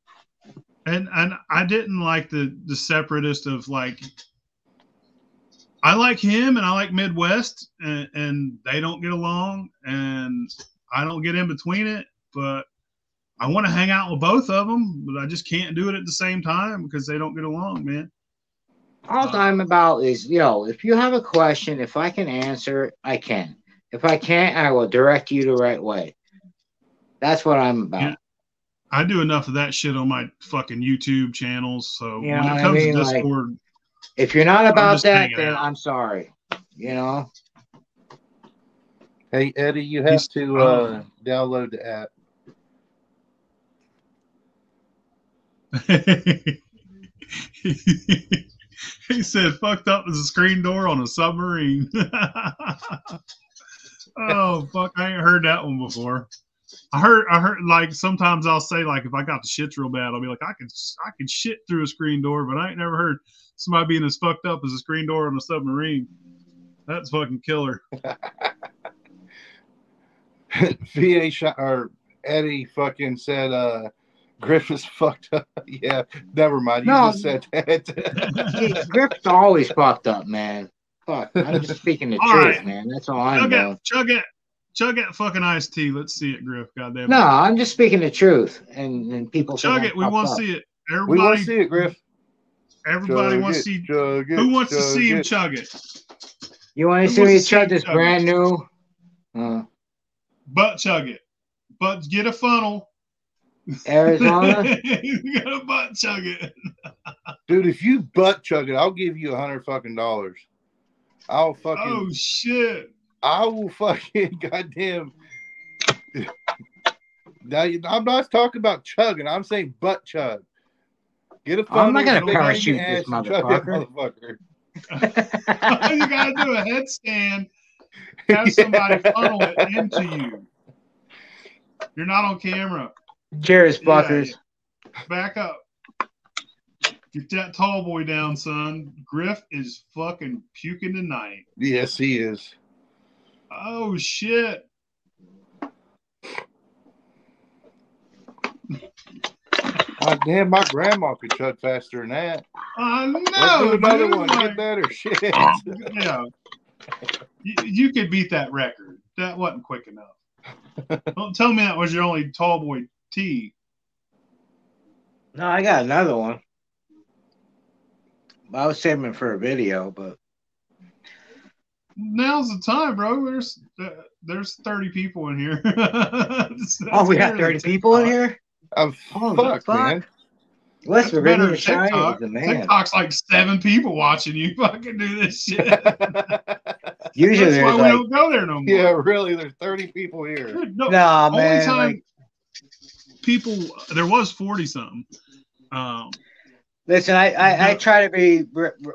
and and I didn't like the the separatist of like I like him and I like Midwest and, and they don't get along and I don't get in between it, but I want to hang out with both of them, but I just can't do it at the same time because they don't get along, man. All uh, I'm about is, you know, if you have a question, if I can answer, I can. If I can't, I will direct you the right way. That's what I'm about. Yeah. I do enough of that shit on my fucking YouTube channels, so Yeah, when it comes mean, to like- Discord, If you're not about that, then out. I'm sorry. You know, Hey Eddie, you have He's- to uh, download the app. he said fucked up as a screen door on a submarine. oh fuck, I ain't heard that one before. I heard I heard like sometimes I'll say like if I got the shits real bad, I'll be like, I can, I could shit through a screen door, but I ain't never heard somebody being as fucked up as a screen door on a submarine. That's fucking killer. VA shot or Eddie fucking said uh Griffith's fucked up. yeah, never mind. You No. just said that. Griff's always fucked up, man. Fuck, I'm just speaking the All truth, right. man. That's all I Chug know. it, chug it, chug it, fucking iced tea. Let's see it, Griff. Goddamn. No, I'm just speaking the truth, and, and people chug it. We want to see it. we want to see it, Griff. Everybody Chug wants it, to see. chug it, Who wants to chug see him it. chug it? You want to see wants me to chug this chug it? brand new? Uh, Butt chug it. But get a funnel. Arizona. you gotta butt chug it. Dude, if you butt chug it, I'll give you a hundred fucking dollars. I'll fucking Oh shit. I will fucking goddamn. Now, you- I'm not talking about chugging. I'm saying butt chug. Get a I'm not gonna stick it in your parachute this and chug that motherfucker. motherfucker. you gotta do a headstand. Have somebody funnel it into you. You're not on camera. Cheers, Yeah, fuckers. Back up. Get that tall boy down, son. Griff is fucking puking tonight. Yes, he is. Oh shit. God damn, my grandma could chug faster than that. I know. Let's do another dude, one. like- Get better. Shit. yeah. You, you could beat that record. That wasn't quick enough. Don't tell me that was your only tall boy T. No, I got another one. I was saving it for a video, but Now's the time, bro. There's uh, there's 30 people in here. oh, we got 30 people in here. I'm Holy fucked, fuck. man. Let's Better Virginia than TikTok. is the man. TikTok's like seven people watching you fucking do this shit. Usually That's why we like, don't go there no more. yeah, really. There's 30 people here. No, nah, only man. time like, people there was 40 something. Um, listen, I, I, I try to be re- re-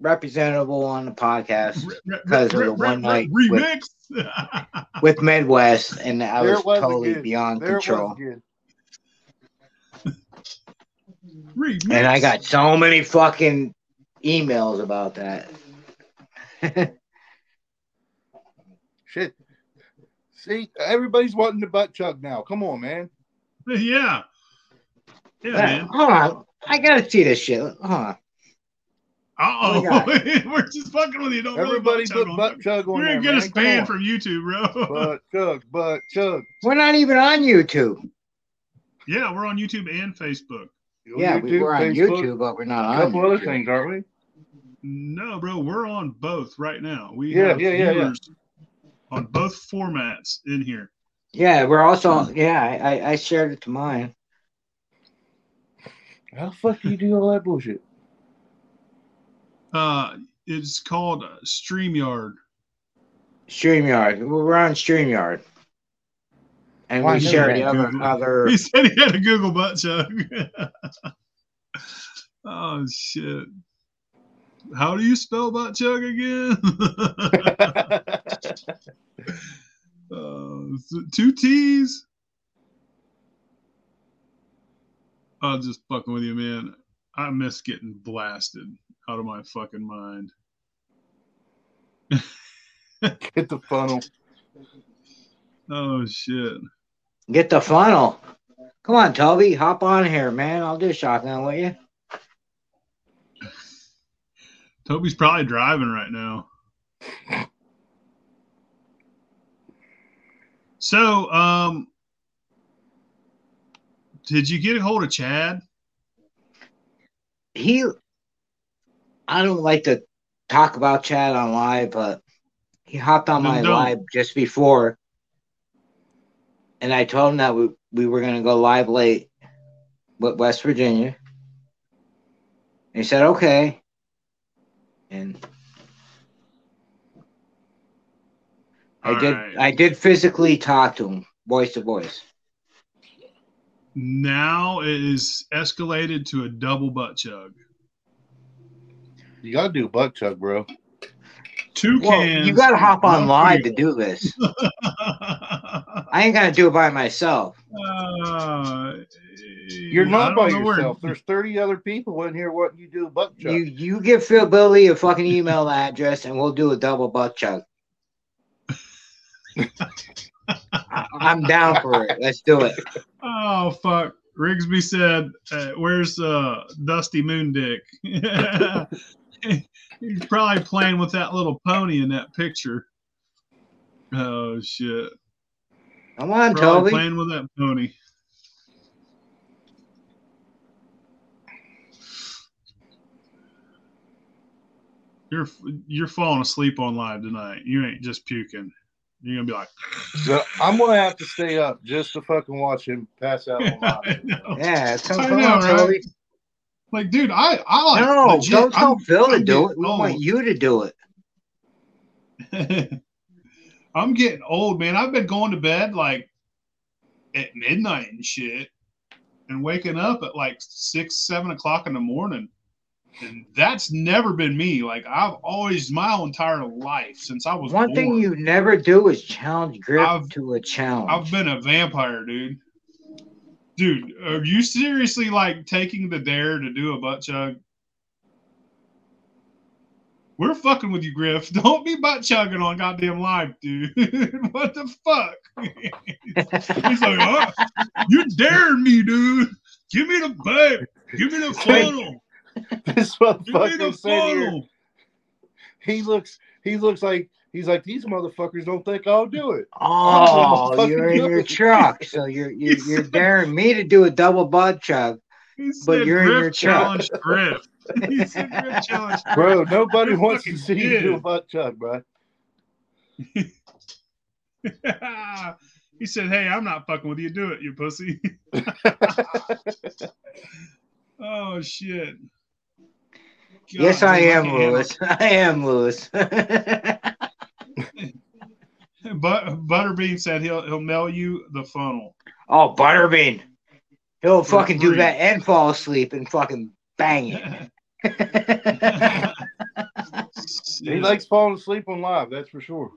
representable on the podcast re- re- Because of the re- one re- night with- remix. with Midwest, and I There was was totally again. beyond There it control. was again. Remix. And I got so many fucking emails about that. Shit. See, everybody's wanting the butt chug now. Come on, man. yeah, yeah, Yeah, man. Hold on. I gotta see this shit. Hold on. Uh Oh we're just fucking with you. Don't Everybody really put butt butt chug chug on. on You're gonna get man. us banned from YouTube, bro. Butt chug, butt chug. We're not even on YouTube. yeah, we're on YouTube and Facebook. Yeah, we, we're on Facebook, YouTube, but we're A not on A couple other things, aren't we? No, bro, we're on both right now. We Yeah, have yeah, yeah, yeah. on both formats in here. Yeah, we're also. Yeah, I, I- I shared it to mine. How the fuck do you do all that bullshit? Uh, it's called uh, StreamYard. StreamYard. Well we're on StreamYard. And Why we never share had the other, other He said he had a Google butt chug. oh shit! How do you spell butt chug again? uh, two T's. I'm just fucking with you, man. I miss getting blasted out of my fucking mind. Get the funnel. Oh shit! get the funnel. Come on, Toby, hop on here, man. I'll do shotgun with you. Toby's probably driving right now. So, um, did you get a hold of Chad? He, I don't like to talk about Chad on live, but he hopped on my don't. live just before, and I told him that we we were gonna go live late with West Virginia. And he said okay, and I did right. I did physically talk to him, voice to voice. Now it is escalated to a double butt chug. You gotta do butt chug, bro. Two Well, cans. you gotta hop on live to do this. I ain't gonna do it by myself. Uh, You're not by know where- yourself. There's 30 other people in here wanting you do a butt chug. You you give Phil Billy a fucking email address and we'll do a double butt chug. I, I'm down for it. Let's do it. Oh fuck! Rigsby said, uh, "Where's uh, Dusty Moondick?" He's probably playing with that little pony in that picture. Oh shit! Come on, Probably Toby. playing with that pony. You're you're falling asleep on live tonight. You ain't just puking. You're gonna be like, So I'm gonna have to stay up just to fucking watch him pass out on live. Yeah, come, I come know, on, right? Toby. like, dude, I I like No, legit- don't tell I'm- Phil to I'm do getting it. We want you to do it. I'm getting old, man. I've been going to bed like at midnight and shit, and waking up at like six, seven o'clock in the morning. And that's never been me. Like I've always my entire life since I was One born, thing you never do is challenge Griff I've- to a challenge. I've been a vampire, dude. Dude, are you seriously like taking the dare to do a butt chug? We're fucking with you, Griff. Don't be butt chugging on goddamn live, dude. what the fuck? He's like, oh, you're daring me, dude. Give me the bag. Give me the funnel. This Give me the motherfucker said here, funnel. he looks he looks like he's like these motherfuckers don't think I'll do it. oh, you're in your truck, so you're you're, you're daring me to do a double butt chug. He But you're in Griff your truck. challenged Griff. He said Griff challenged Bro, nobody wants to fucking see you do a butt chug, bro. he said, "Hey, I'm not fucking with you. Do it, you pussy." oh shit. God, yes, I am, can't Lewis. I am Lewis. it. But Butterbean said he'll he'll mail you the funnel. oh, Butterbean. He'll For fucking do that and fall asleep and fucking bang it. He likes falling asleep on live, that's for sure.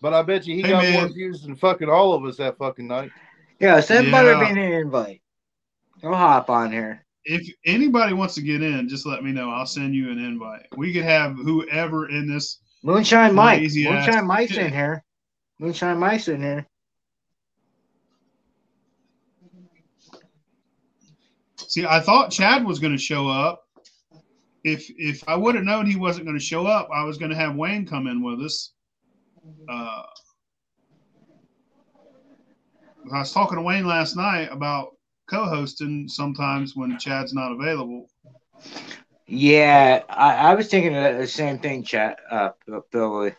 But I bet you he Hey, got man. more views than fucking all of us that fucking night. yeah, send Yeah. Butterbean an invite. He'll hop on here. if anybody wants to get in, just let me know. I'll send you an invite. We could have whoever in this. Moonshine Mike. Lazy ass Moonshine Mike's in here. Moonshine Mike's in here. See, I thought Chad was going to show up. If if I would have known he wasn't going to show up, I was going to have Wayne come in with us. Uh, I was talking to Wayne last night about co-hosting sometimes when Chad's not available. Yeah, I, I was thinking of the same thing, Chad. Uh, Billy.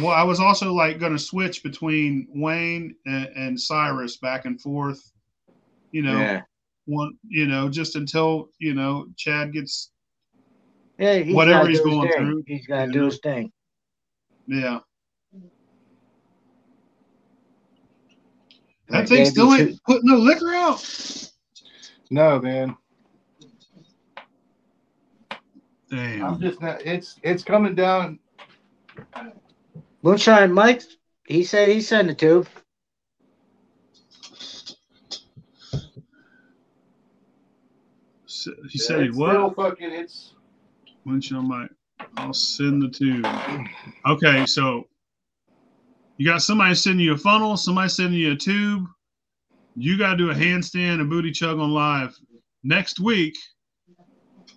Well, I was also like going to switch between Wayne and, and Cyrus back and forth. You know, Yeah. One, you know, just until you know Chad gets Yeah, he's Whatever he's going through. He's got to do know? his thing. Yeah. That Like, thing still two- ain't putting no liquor out. No, man. Damn. I'm just not. It's it's coming down. Moonshine Mike, he said he sent it to. He said what? Fucking. It's When shall my? I'll send the tube. Okay, so you got somebody sending you a funnel, somebody sending you a tube. You got to do a handstand and booty chug on live next week.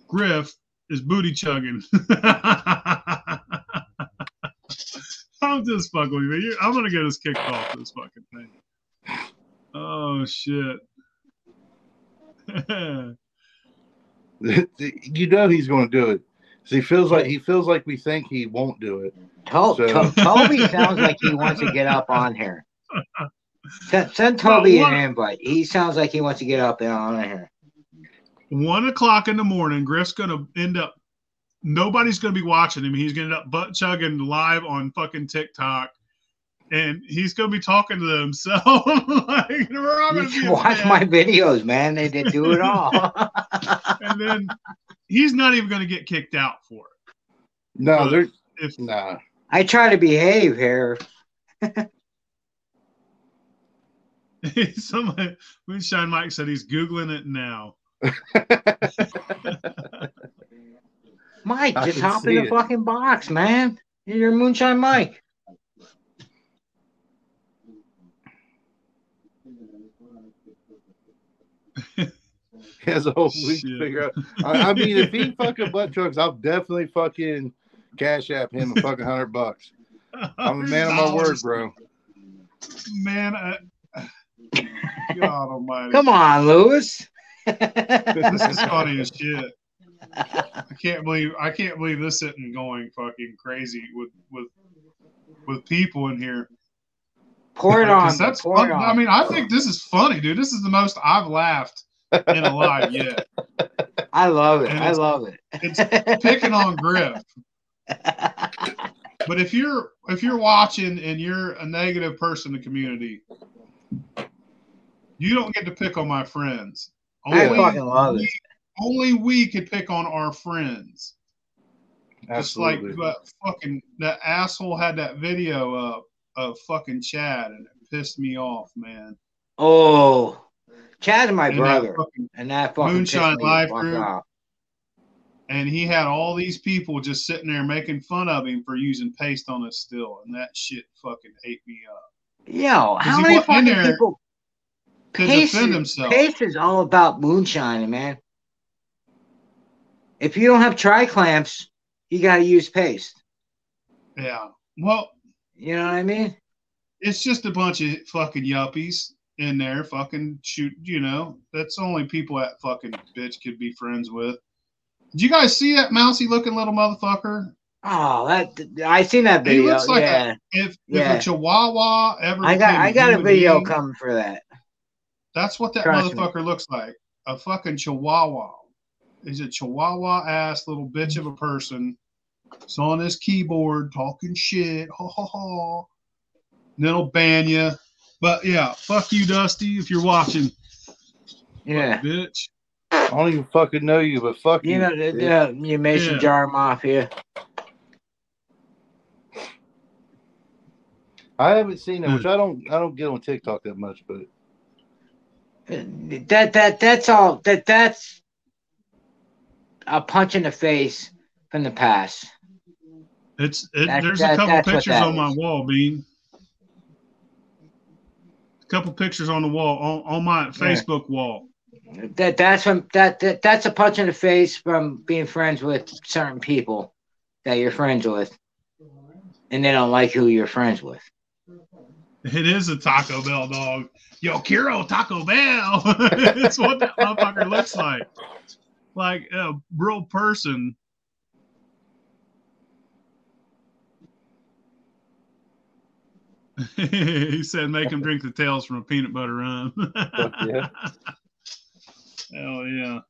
Griff is booty chugging. I'm just fucking with you. I'm gonna get us kicked off this fucking thing. Oh shit. you know he's going to do it. 'Cause he feels like he feels like we think he won't do it. To- So- To- Toby sounds like he wants to get up on here. Send, send Toby Well, an invite. He sounds like he wants to get up and on here. one o'clock in the morning, Griff's gonna end up. Nobody's gonna be watching him. He's gonna end up butt chugging live on fucking TikTok, and he's gonna be talking to himself. like, we're all You gonna be watch my videos, man. They did do it all. and then he's not even gonna get kicked out for it. No, But there. If- Nah. I try to behave here. it. Somebody, Moonshine Mike said he's googling it now. Mike, I just hop in the it. fucking box, man. You're Moonshine Mike. has a whole week Shit. to figure out. I, I mean, if he fucking butt chugs, I'll definitely fucking cash app him a fucking hundred bucks. I'm a man of my word, bro. Man, I, God Almighty. Come on, Lewis. this is funny as shit. I can't believe I can't believe this isn't going fucking crazy with with with people in here. Pour it Like, on. 'cause that's pour fun. it on. I mean, I think this is funny, dude. This is the most I've laughed in a live yet. I love it. I love it. It's picking on Griff. But if you're if you're watching and you're a negative person in the community, you don't get to pick on my friends. I Only, fucking love it. only we could pick on our friends. Just like Absolutely. that fucking that asshole had that video up of fucking Chad and it pissed me off, man. Oh, Chad's my And that brother, fucking- and that fucking Moonshine pissed me the Live Group. off. and he had all these people just sitting there making fun of him for using paste on his still, and that shit fucking ate me up. Yo, how many fucking people? Pace defend is, himself. Pace is all about moonshining, man. If you don't have tri clamps, you got to use paste. Yeah. Well, You know what I mean? it's just a bunch of fucking yuppies in there, fucking shoot. You know, that's only people that fucking bitch could be friends with. Did you guys see that mousy looking little motherfucker? Oh, that I seen that He video. looks like a- yeah, If Yeah. if a Chihuahua ever, I got I got a video being, coming for that. That's what that Trust me. motherfucker looks like. A fucking chihuahua. He's a chihuahua ass little bitch of a person. He's on his keyboard talking shit. Ha ha ha. And then he'll ban you. But yeah, fuck you, Dusty, if you're watching. Yeah, Bitch. I don't even fucking know you, but fuck you you. know, the, bitch. the, you Mason Yeah. Jar Mafia. I haven't seen it, which I don't. I don't get on TikTok that much, but uh, That that that's all. That that's a punch in the face from the past. It's it, That- there's that- a couple that's pictures that on my is. wall, Bean. A couple pictures on the wall, on, on my Facebook wall. That that's from that, that that's a punch in the face from being friends with certain people that you're friends with, and they don't like who you're friends with. It is a Taco Bell dog. Yo, quiero Taco Bell. it's what that motherfucker looks like. Like a real person. he said, make him drink the tails from a peanut butter rum. Fuck yeah. Hell yeah.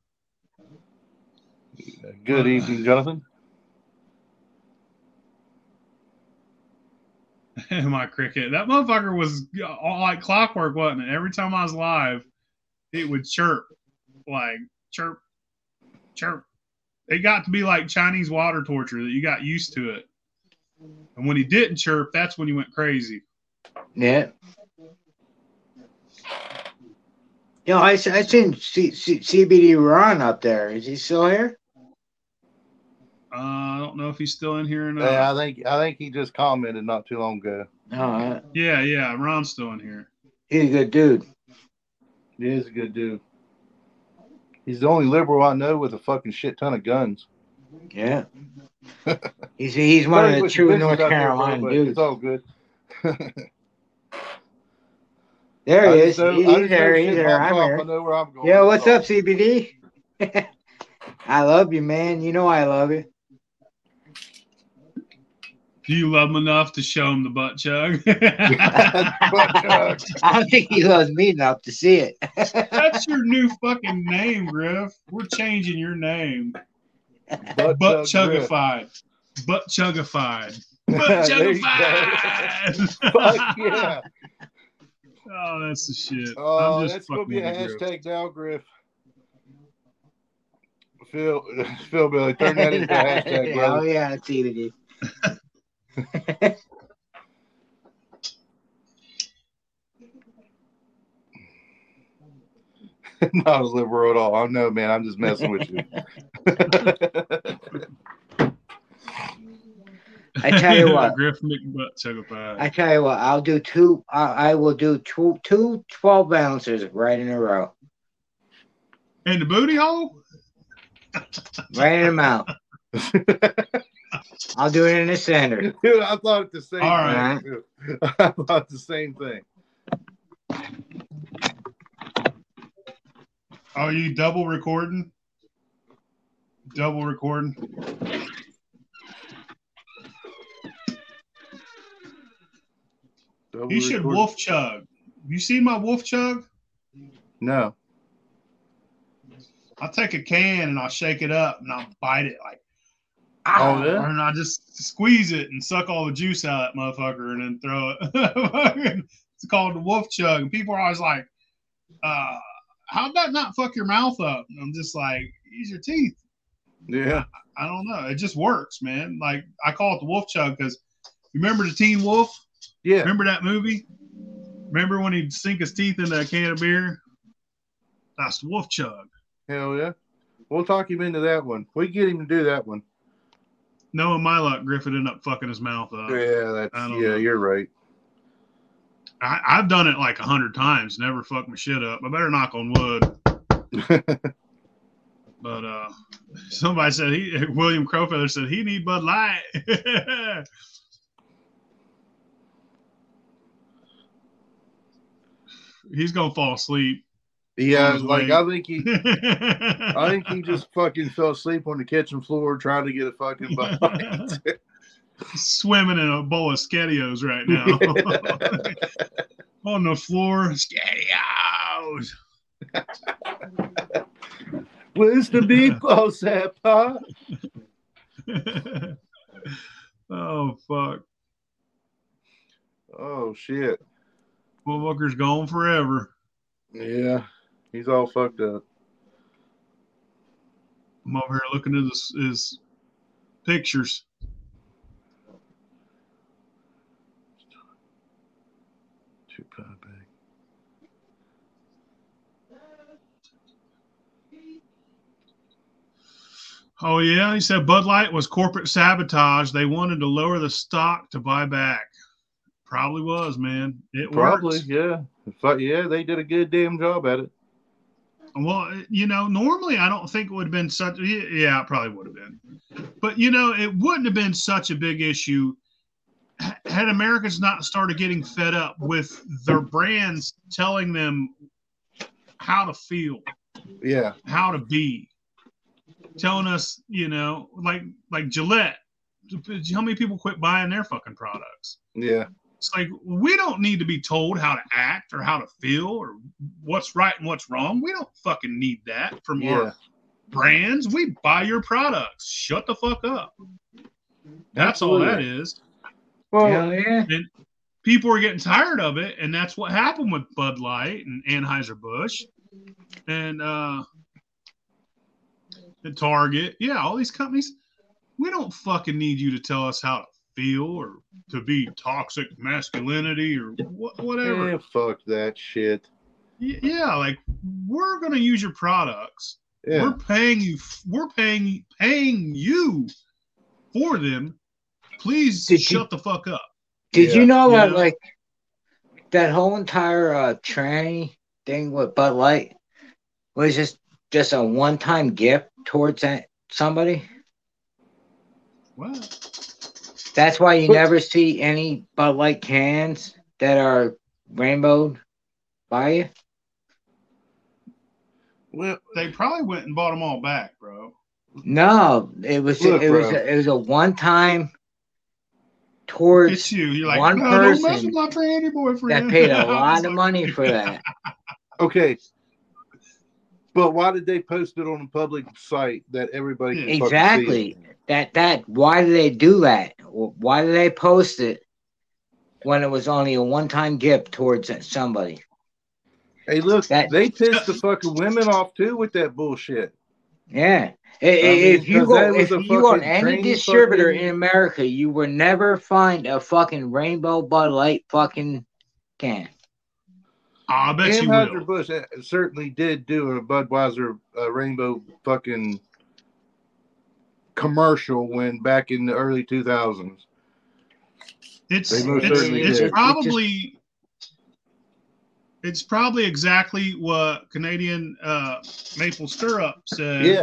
Good evening, Jonathan. my cricket. That motherfucker was uh, all like clockwork, wasn't it? Every time I was live, it would chirp, like chirp, chirp. It got to be like Chinese water torture that you got used to it. And when he didn't chirp, that's when he went crazy. Yeah. You know, I, I seen C, C, CBD Ron up there. Is he still here? Uh, I don't know if he's still in here or not. Yeah, I think I think he just commented not too long ago. No, Yeah, yeah, Ron's still in here. he's a good dude. He is a good dude. He's the only liberal I know with a fucking shit ton of guns. Yeah. he's he's one of the true North out there, Carolina dudes. It's all good. There he is. know- He's there. He's there. I'm here. I know where I'm going. Yo, what's up, CBD? I love you, man. You know I love you. Do you love him enough to show him the butt chug? I don't think he loves me enough to see it. That's your new fucking name, Griff. We're changing your name. Butt Butt chugified. Butt chugified. Butt There you go. chugified. Fuck yeah. Oh, that's the shit. Oh, I'm just that's gonna be a with you, Griff. hashtag now, Griff. Phil, Philbilly, turn that into a hashtag, oh brother. yeah, CBD. Not a liberal at all. I know, man. I'm just messing with you. I tell you what. Griff McButt chugified. I tell you what, I'll do two. I, I will do two, two 12 ounces right in a row, In the booty hole? right in the mouth. I'll do it in the center. Dude, I thought the same All right. thing. I thought the same thing. Are you double recording? Double recording? Double You should wolf chug. You seen my wolf chug? No. I'll take a can and I'll shake it up and I'll bite it like, Oh, ah, yeah? and I just squeeze it and suck all the juice out of that motherfucker and then throw it. it's called the wolf chug. And people are always like, uh, how'd that not fuck your mouth up? And I'm just like, use your teeth. Yeah. I don't know. It just works, man. Like I call it the wolf chug because remember the Teen Wolf? Yeah. Remember that movie? Remember when he'd sink his teeth into a can of beer? That's the wolf chug. Hell yeah. We'll talk him into that one. We get him to do that one. Knowing my luck, Griffith ended up fucking his mouth up. Yeah, that's yeah, know. you're right. I, I've done it like a hundred times, never fucked my shit up. I better knock on wood. But uh somebody said he William Crowfeather said he need Bud Light. He's gonna fall asleep. yeah, like. I think he I think he just fucking fell asleep on the kitchen floor trying to get a fucking bite. swimming in a bowl of Skadios right now. On the floor, Skadios. Where's the meatballs at, Pa? oh fuck. Oh shit. Motherfucker's gone forever. Yeah. He's all fucked up. I'm over here looking at his, his pictures. Two pound bag. Oh yeah, he said Bud Light was corporate sabotage. They wanted to lower the stock to buy back. Probably was, man. It Probably, worked. yeah. Fuck yeah, they did a good damn job at it. Well, you know, normally I don't think it would have been such. yeah, Yeah, it probably would have been, but you know, it wouldn't have been such a big issue had Americans not started getting fed up with their brands telling them how to feel, Yeah. how to be, telling us, you know, like like Gillette. How many people quit buying their fucking products? Yeah. It's like we don't need to be told how to act or how to feel or what's right and what's wrong. We don't fucking need that from Yeah. our brands. We buy your products. Shut the fuck up. That's all that is. Well, Hell yeah. People are getting tired of it, and that's what happened with Bud Light and Anheuser Busch, and uh, and Target. Yeah, all these companies. We don't fucking need you to tell us how to feel or to be toxic masculinity or wh- whatever. eh, fuck that shit. Y- Yeah, like we're gonna use your products. Yeah. We're paying you. We're paying paying you for them. Please Did you- shut the fuck up. Did Yeah. you know You that know? like that whole entire uh tranny thing with Bud Light was just just a one time gift towards that somebody? Well, That's why you But- never see any Bud Light cans that are rainbowed by you. Well, they probably went and bought them all back, bro. No, it was Look, it was a, it was a one time towards It's you. You're like, one no, don't mess person with my tranny boyfriend. that paid a lot of money for that. okay. But why did they post it on a public site that everybody can Exactly. That that why did they do that? Why did they post it when it was only a one time gift towards somebody? Hey, look, That- they pissed the fucking women off too with that bullshit. Yeah. I- mean, if you go, if you go any distributor fucking- in America, you will never find a fucking rainbow Bud Light fucking can. I bet you Anheuser will. Busch certainly did do a Budweiser uh, rainbow fucking commercial when back in the early 2000s. It's it's, it's did. probably it's probably exactly what Canadian uh, maple syrup said. Yeah.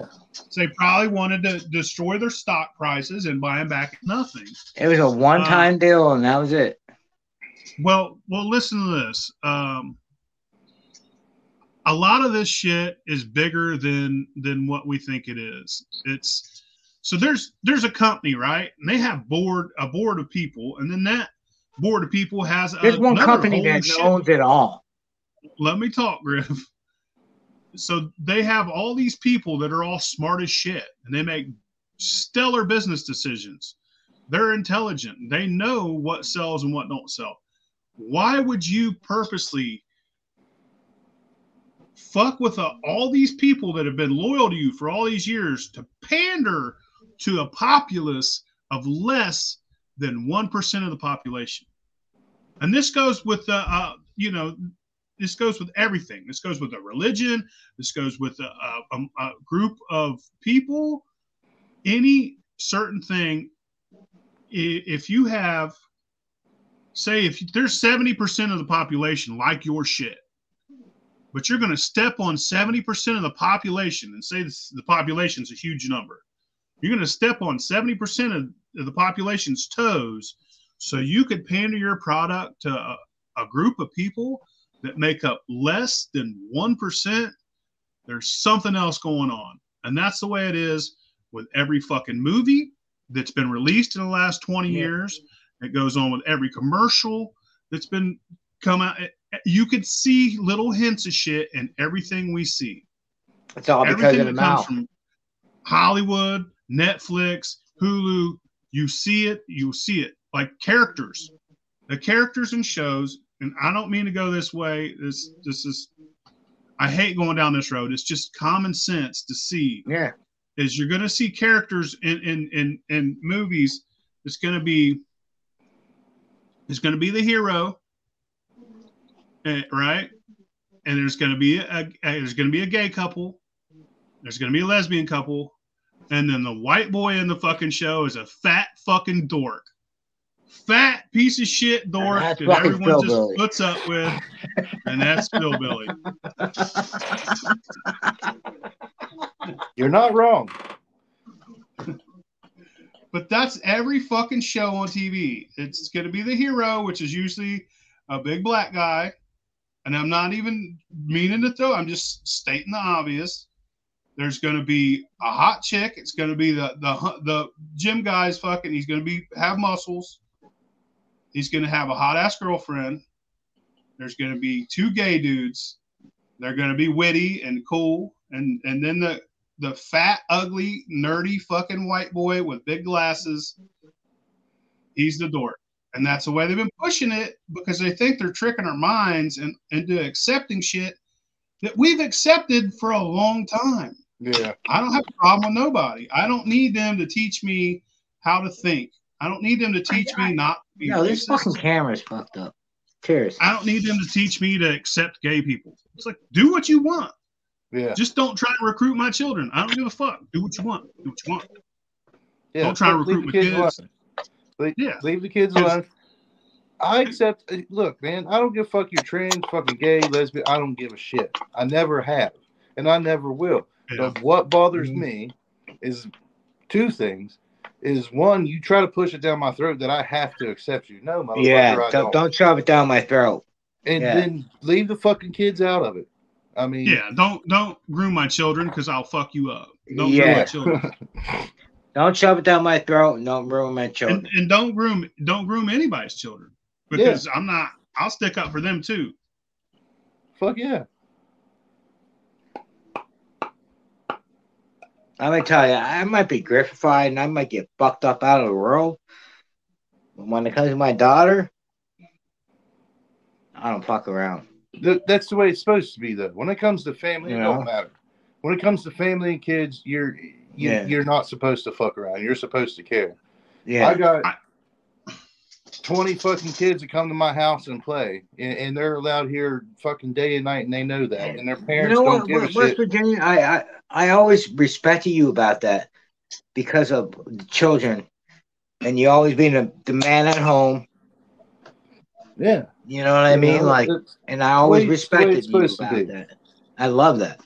They probably wanted to destroy their stock prices and buy them back at nothing. It was a one time deal and that was it. Well, well, listen to this. Um, a lot of this shit is bigger than than what we think it is. It's so there's there's a company, right? And they have board a board of people, and then that board of people has There's one company that shit- owns it all. Let me talk, Griff. So they have all these people that are all smart as shit, and they make stellar business decisions. They're intelligent. They know what sells and what don't sell. Why would you purposely fuck with uh all these people that have been loyal to you for all these years to pander to a populace of less than 1% of the population? And this goes with the, uh, you know, this goes with everything. This goes with a religion. This goes with a, a, a group of people. Any certain thing, if you have, say, if there's 70% of the population like your shit, but you're going to step on 70% of the population and say this, the population's a huge number. You're going to step on 70% of, of the population's toes so you could pander your product to a, a group of people that make up less than 1%, there's something else going on. And that's the way it is with every fucking movie that's been released in the last 20 Yeah. years. It goes on with every commercial that's been come out. You could see little hints of shit in everything we see. It's all because Everything of the comes from Hollywood, Netflix, Hulu, you see it, you see it. Like characters. The characters in shows, and I don't mean to go this way. This this is I hate going down this road. It's just common sense to see Yeah. is you're going to see characters in in in, in movies. It's going to be it's going to be the hero, right? And there's going to be a, a there's going to be a gay couple. There's going to be a lesbian couple, and then the white boy in the fucking show is a fat fucking dork, fat piece of shit dork that everyone just Philbilly. puts up with, and that's Philbilly. You're not wrong. But that's every fucking show on TV. It's going to be the hero, which is usually a big black guy. And I'm not even meaning to throw, I'm just stating the obvious. There's going to be a hot chick. It's going to be the the the gym guy's fucking. He's going to be have muscles. He's going to have a hot ass girlfriend. There's going to be two gay dudes. They're going to be witty and cool. And and then the the fat, ugly, nerdy fucking white boy with big glasses. He's the dork. And that's the way they've been pushing it because they think they're tricking our minds and into accepting shit that we've accepted for a long time. Yeah. I don't have a problem with nobody. I don't need them to teach me how to think. I don't need them to teach me not to be No, this racist. fucking camera's fucked up. Cheers. I don't need them to teach me to accept gay people. It's like do what you want. Yeah. Just don't try to recruit my children. I don't give a fuck. Do what you want. Do what you want. Yeah. Don't try to recruit my kids kids. Alone. Leave, Yeah. leave the kids alone. I accept. Look, man, I don't give a fuck. You're trans, fucking gay, lesbian. I don't give a shit. I never have, and I never will. Yeah. But what bothers Mhm. me is two things. Is one, you try to push it down my throat that I have to accept you. No, motherfucker, Yeah, I don't, don't. don't shove it down my throat. And yeah. then leave the fucking kids out of it. I mean, Yeah, don't don't groom my children because I'll fuck you up. Don't groom my children, Don't shove it down my throat and don't ruin my children. and, and don't groom don't groom anybody's children because I'm not. I'll stick up for them too. fuck yeah. I'm gonna tell you, I might be griffified and I might get fucked up out of the world. But when it comes to my daughter, I don't fuck around. Th- that's the way it's supposed to be, though. When it comes to family, it Yeah. don't matter. When it comes to family and kids, you're you, Yeah. you're not supposed to fuck around. You're supposed to care. Yeah. I got I- 20 fucking kids that come to my house and play, and, and they're allowed here fucking day and night, and they know that, and their you parents know don't what, give a West shit. Virginia, I, I I always respected you about that because of the children, and you always being the, the man at home. Yeah, You know what I You mean? know, Like, and I always way- it's the way respected you about that. I love that.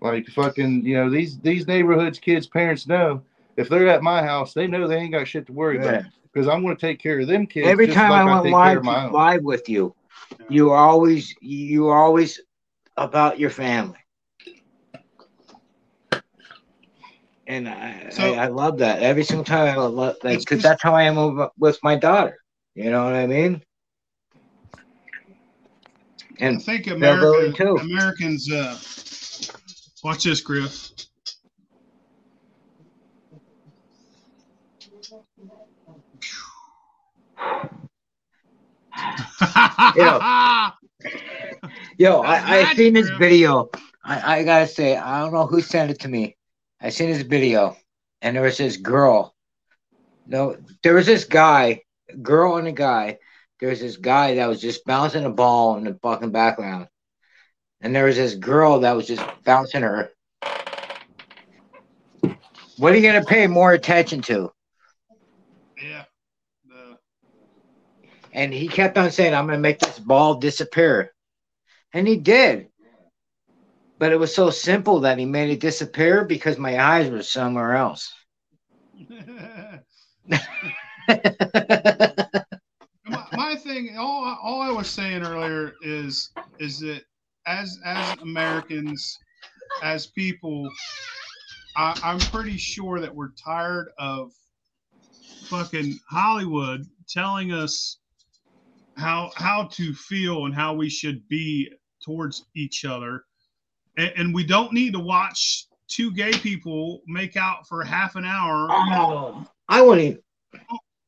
Like fucking, you know, these these neighborhoods kids' parents know if they're at my house, they know they ain't got shit to worry Yeah. about because I'm going to take care of them kids. Every just time like I went live of my own. live with you, you were always you were always about your family. And I, So- I, I love that every single time. I love that because that's how I am with- with my daughter. You know what I mean? I And think Billy, America. Americans. Uh, watch this, Griff. yo, That's I, I seen this video. I, I gotta say, I don't know who sent it to me. I seen this video, and there was this girl. No, there was this guy, girl and a guy. There was this guy that was just bouncing a ball in the fucking background, and there was this girl that was just bouncing her. What are you gonna pay more attention to? yeah. The- And he kept on saying, I'm going to make this ball disappear. And he did. But it was so simple that he made it disappear because my eyes were somewhere else. my, my thing, all all I was saying earlier is is that as as Americans, as people, I, I'm pretty sure that we're tired of fucking Hollywood telling us how how to feel and how we should be towards each other, and, and we don't need to watch two gay people make out for half an hour oh, I wouldn't even.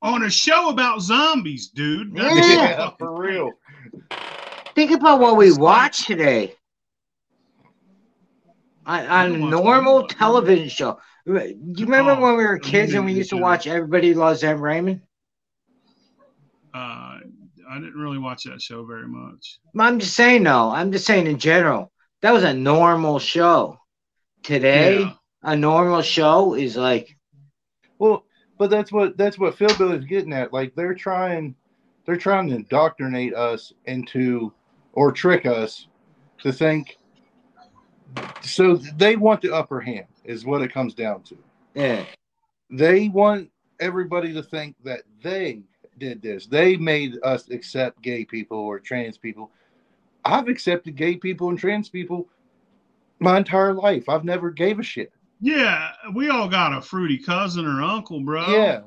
on a show about zombies, dude. That's Yeah. yeah, for real. Think about what we watched today. On, on a normal television show. Do you remember Oh, when we were kids and we used to watch Everybody Loves Em Raymond? Uh, I didn't really watch that show very much. I'm just saying, no. I'm just saying in general. That was a normal show. Today, Yeah. a normal show is like Well, but that's what that's what Phil Bill is getting at. Like they're trying, they're trying to indoctrinate us into, or trick us to think. So they want the upper hand, is what it comes down to. yeah, They want everybody to think that they did this. They made us accept gay people or trans people. I've accepted gay people and trans people my entire life. I've never gave a shit. Yeah, we all got a fruity cousin or uncle, bro. Yeah.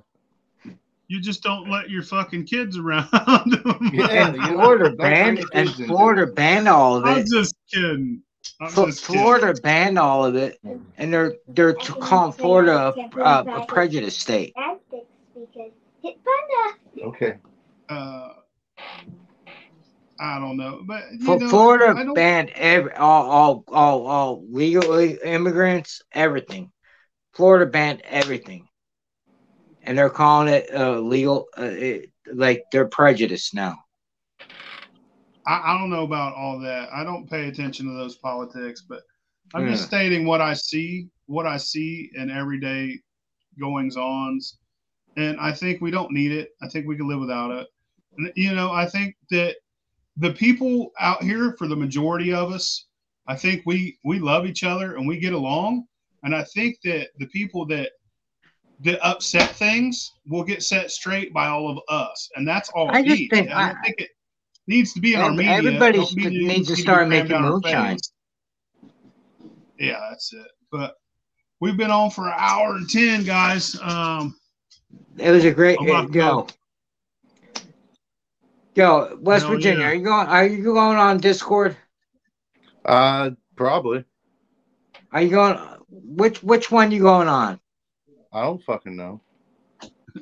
You just don't let your fucking kids around. Yeah, and you know, Florida don't banned and Florida banned all of I'm it. just kidding. I'm Fl- just kidding. Florida banned all of it, and they're they're t- calling Florida a, a, a prejudice state. because hit panda. Okay. Uh, I don't know, but you Fl- know, Florida banned every all all all all legal immigrants, everything. Florida banned everything, and they're calling it uh, legal, uh, it, like they're prejudiced now. I, I don't know about all that. I don't pay attention to those politics, but I'm just stating what I see, what I see in everyday goings ons. And I think we don't need it. I think we can live without it. And, you know, I think that the people out here, for the majority of us, I think we we love each other and we get along. And I think that the people that that upset things will get set straight by all of us, and that's all. I just needs. think- I don't I- think it needs to be in our media. everybody Don't mean st- it needs to start making down our moonshine. Yeah, that's it. But we've been on for an hour and ten, guys. Um, It was a great I'm uh, to go. Go West Hell Virginia. yeah. Are you going? Are you going on Discord? Uh, probably. Are you going? Which which one you going on? I don't fucking know.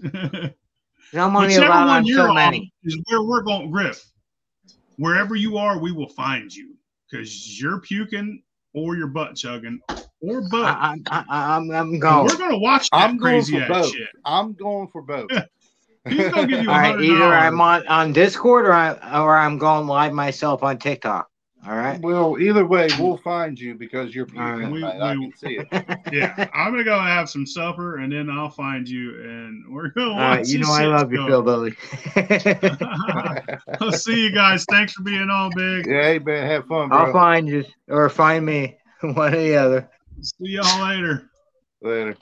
I'm only whichever one on you're so on many. is where we're going, Griff. Wherever you are, we will find you because you're puking or you're butt chugging or both. I, I, I, I'm I'm going. We're gonna watch that I'm going crazy for ass both. shit. I'm going for both. He's gonna give you All a right, hundred either. I'm on on Discord or I or I'm going live myself on TikTok. All right. well, either way, we'll find you because you're All right. puking. We- tonight. I can see it. yeah, I'm gonna go have some supper and then I'll find you and we're gonna All watch right. You know I shit love you, go. Phil Billy. I'll see you guys. Thanks for being on, big. Yeah, hey man, have fun, bro. I'll find you or find me, one or the other. See y'all later. Later.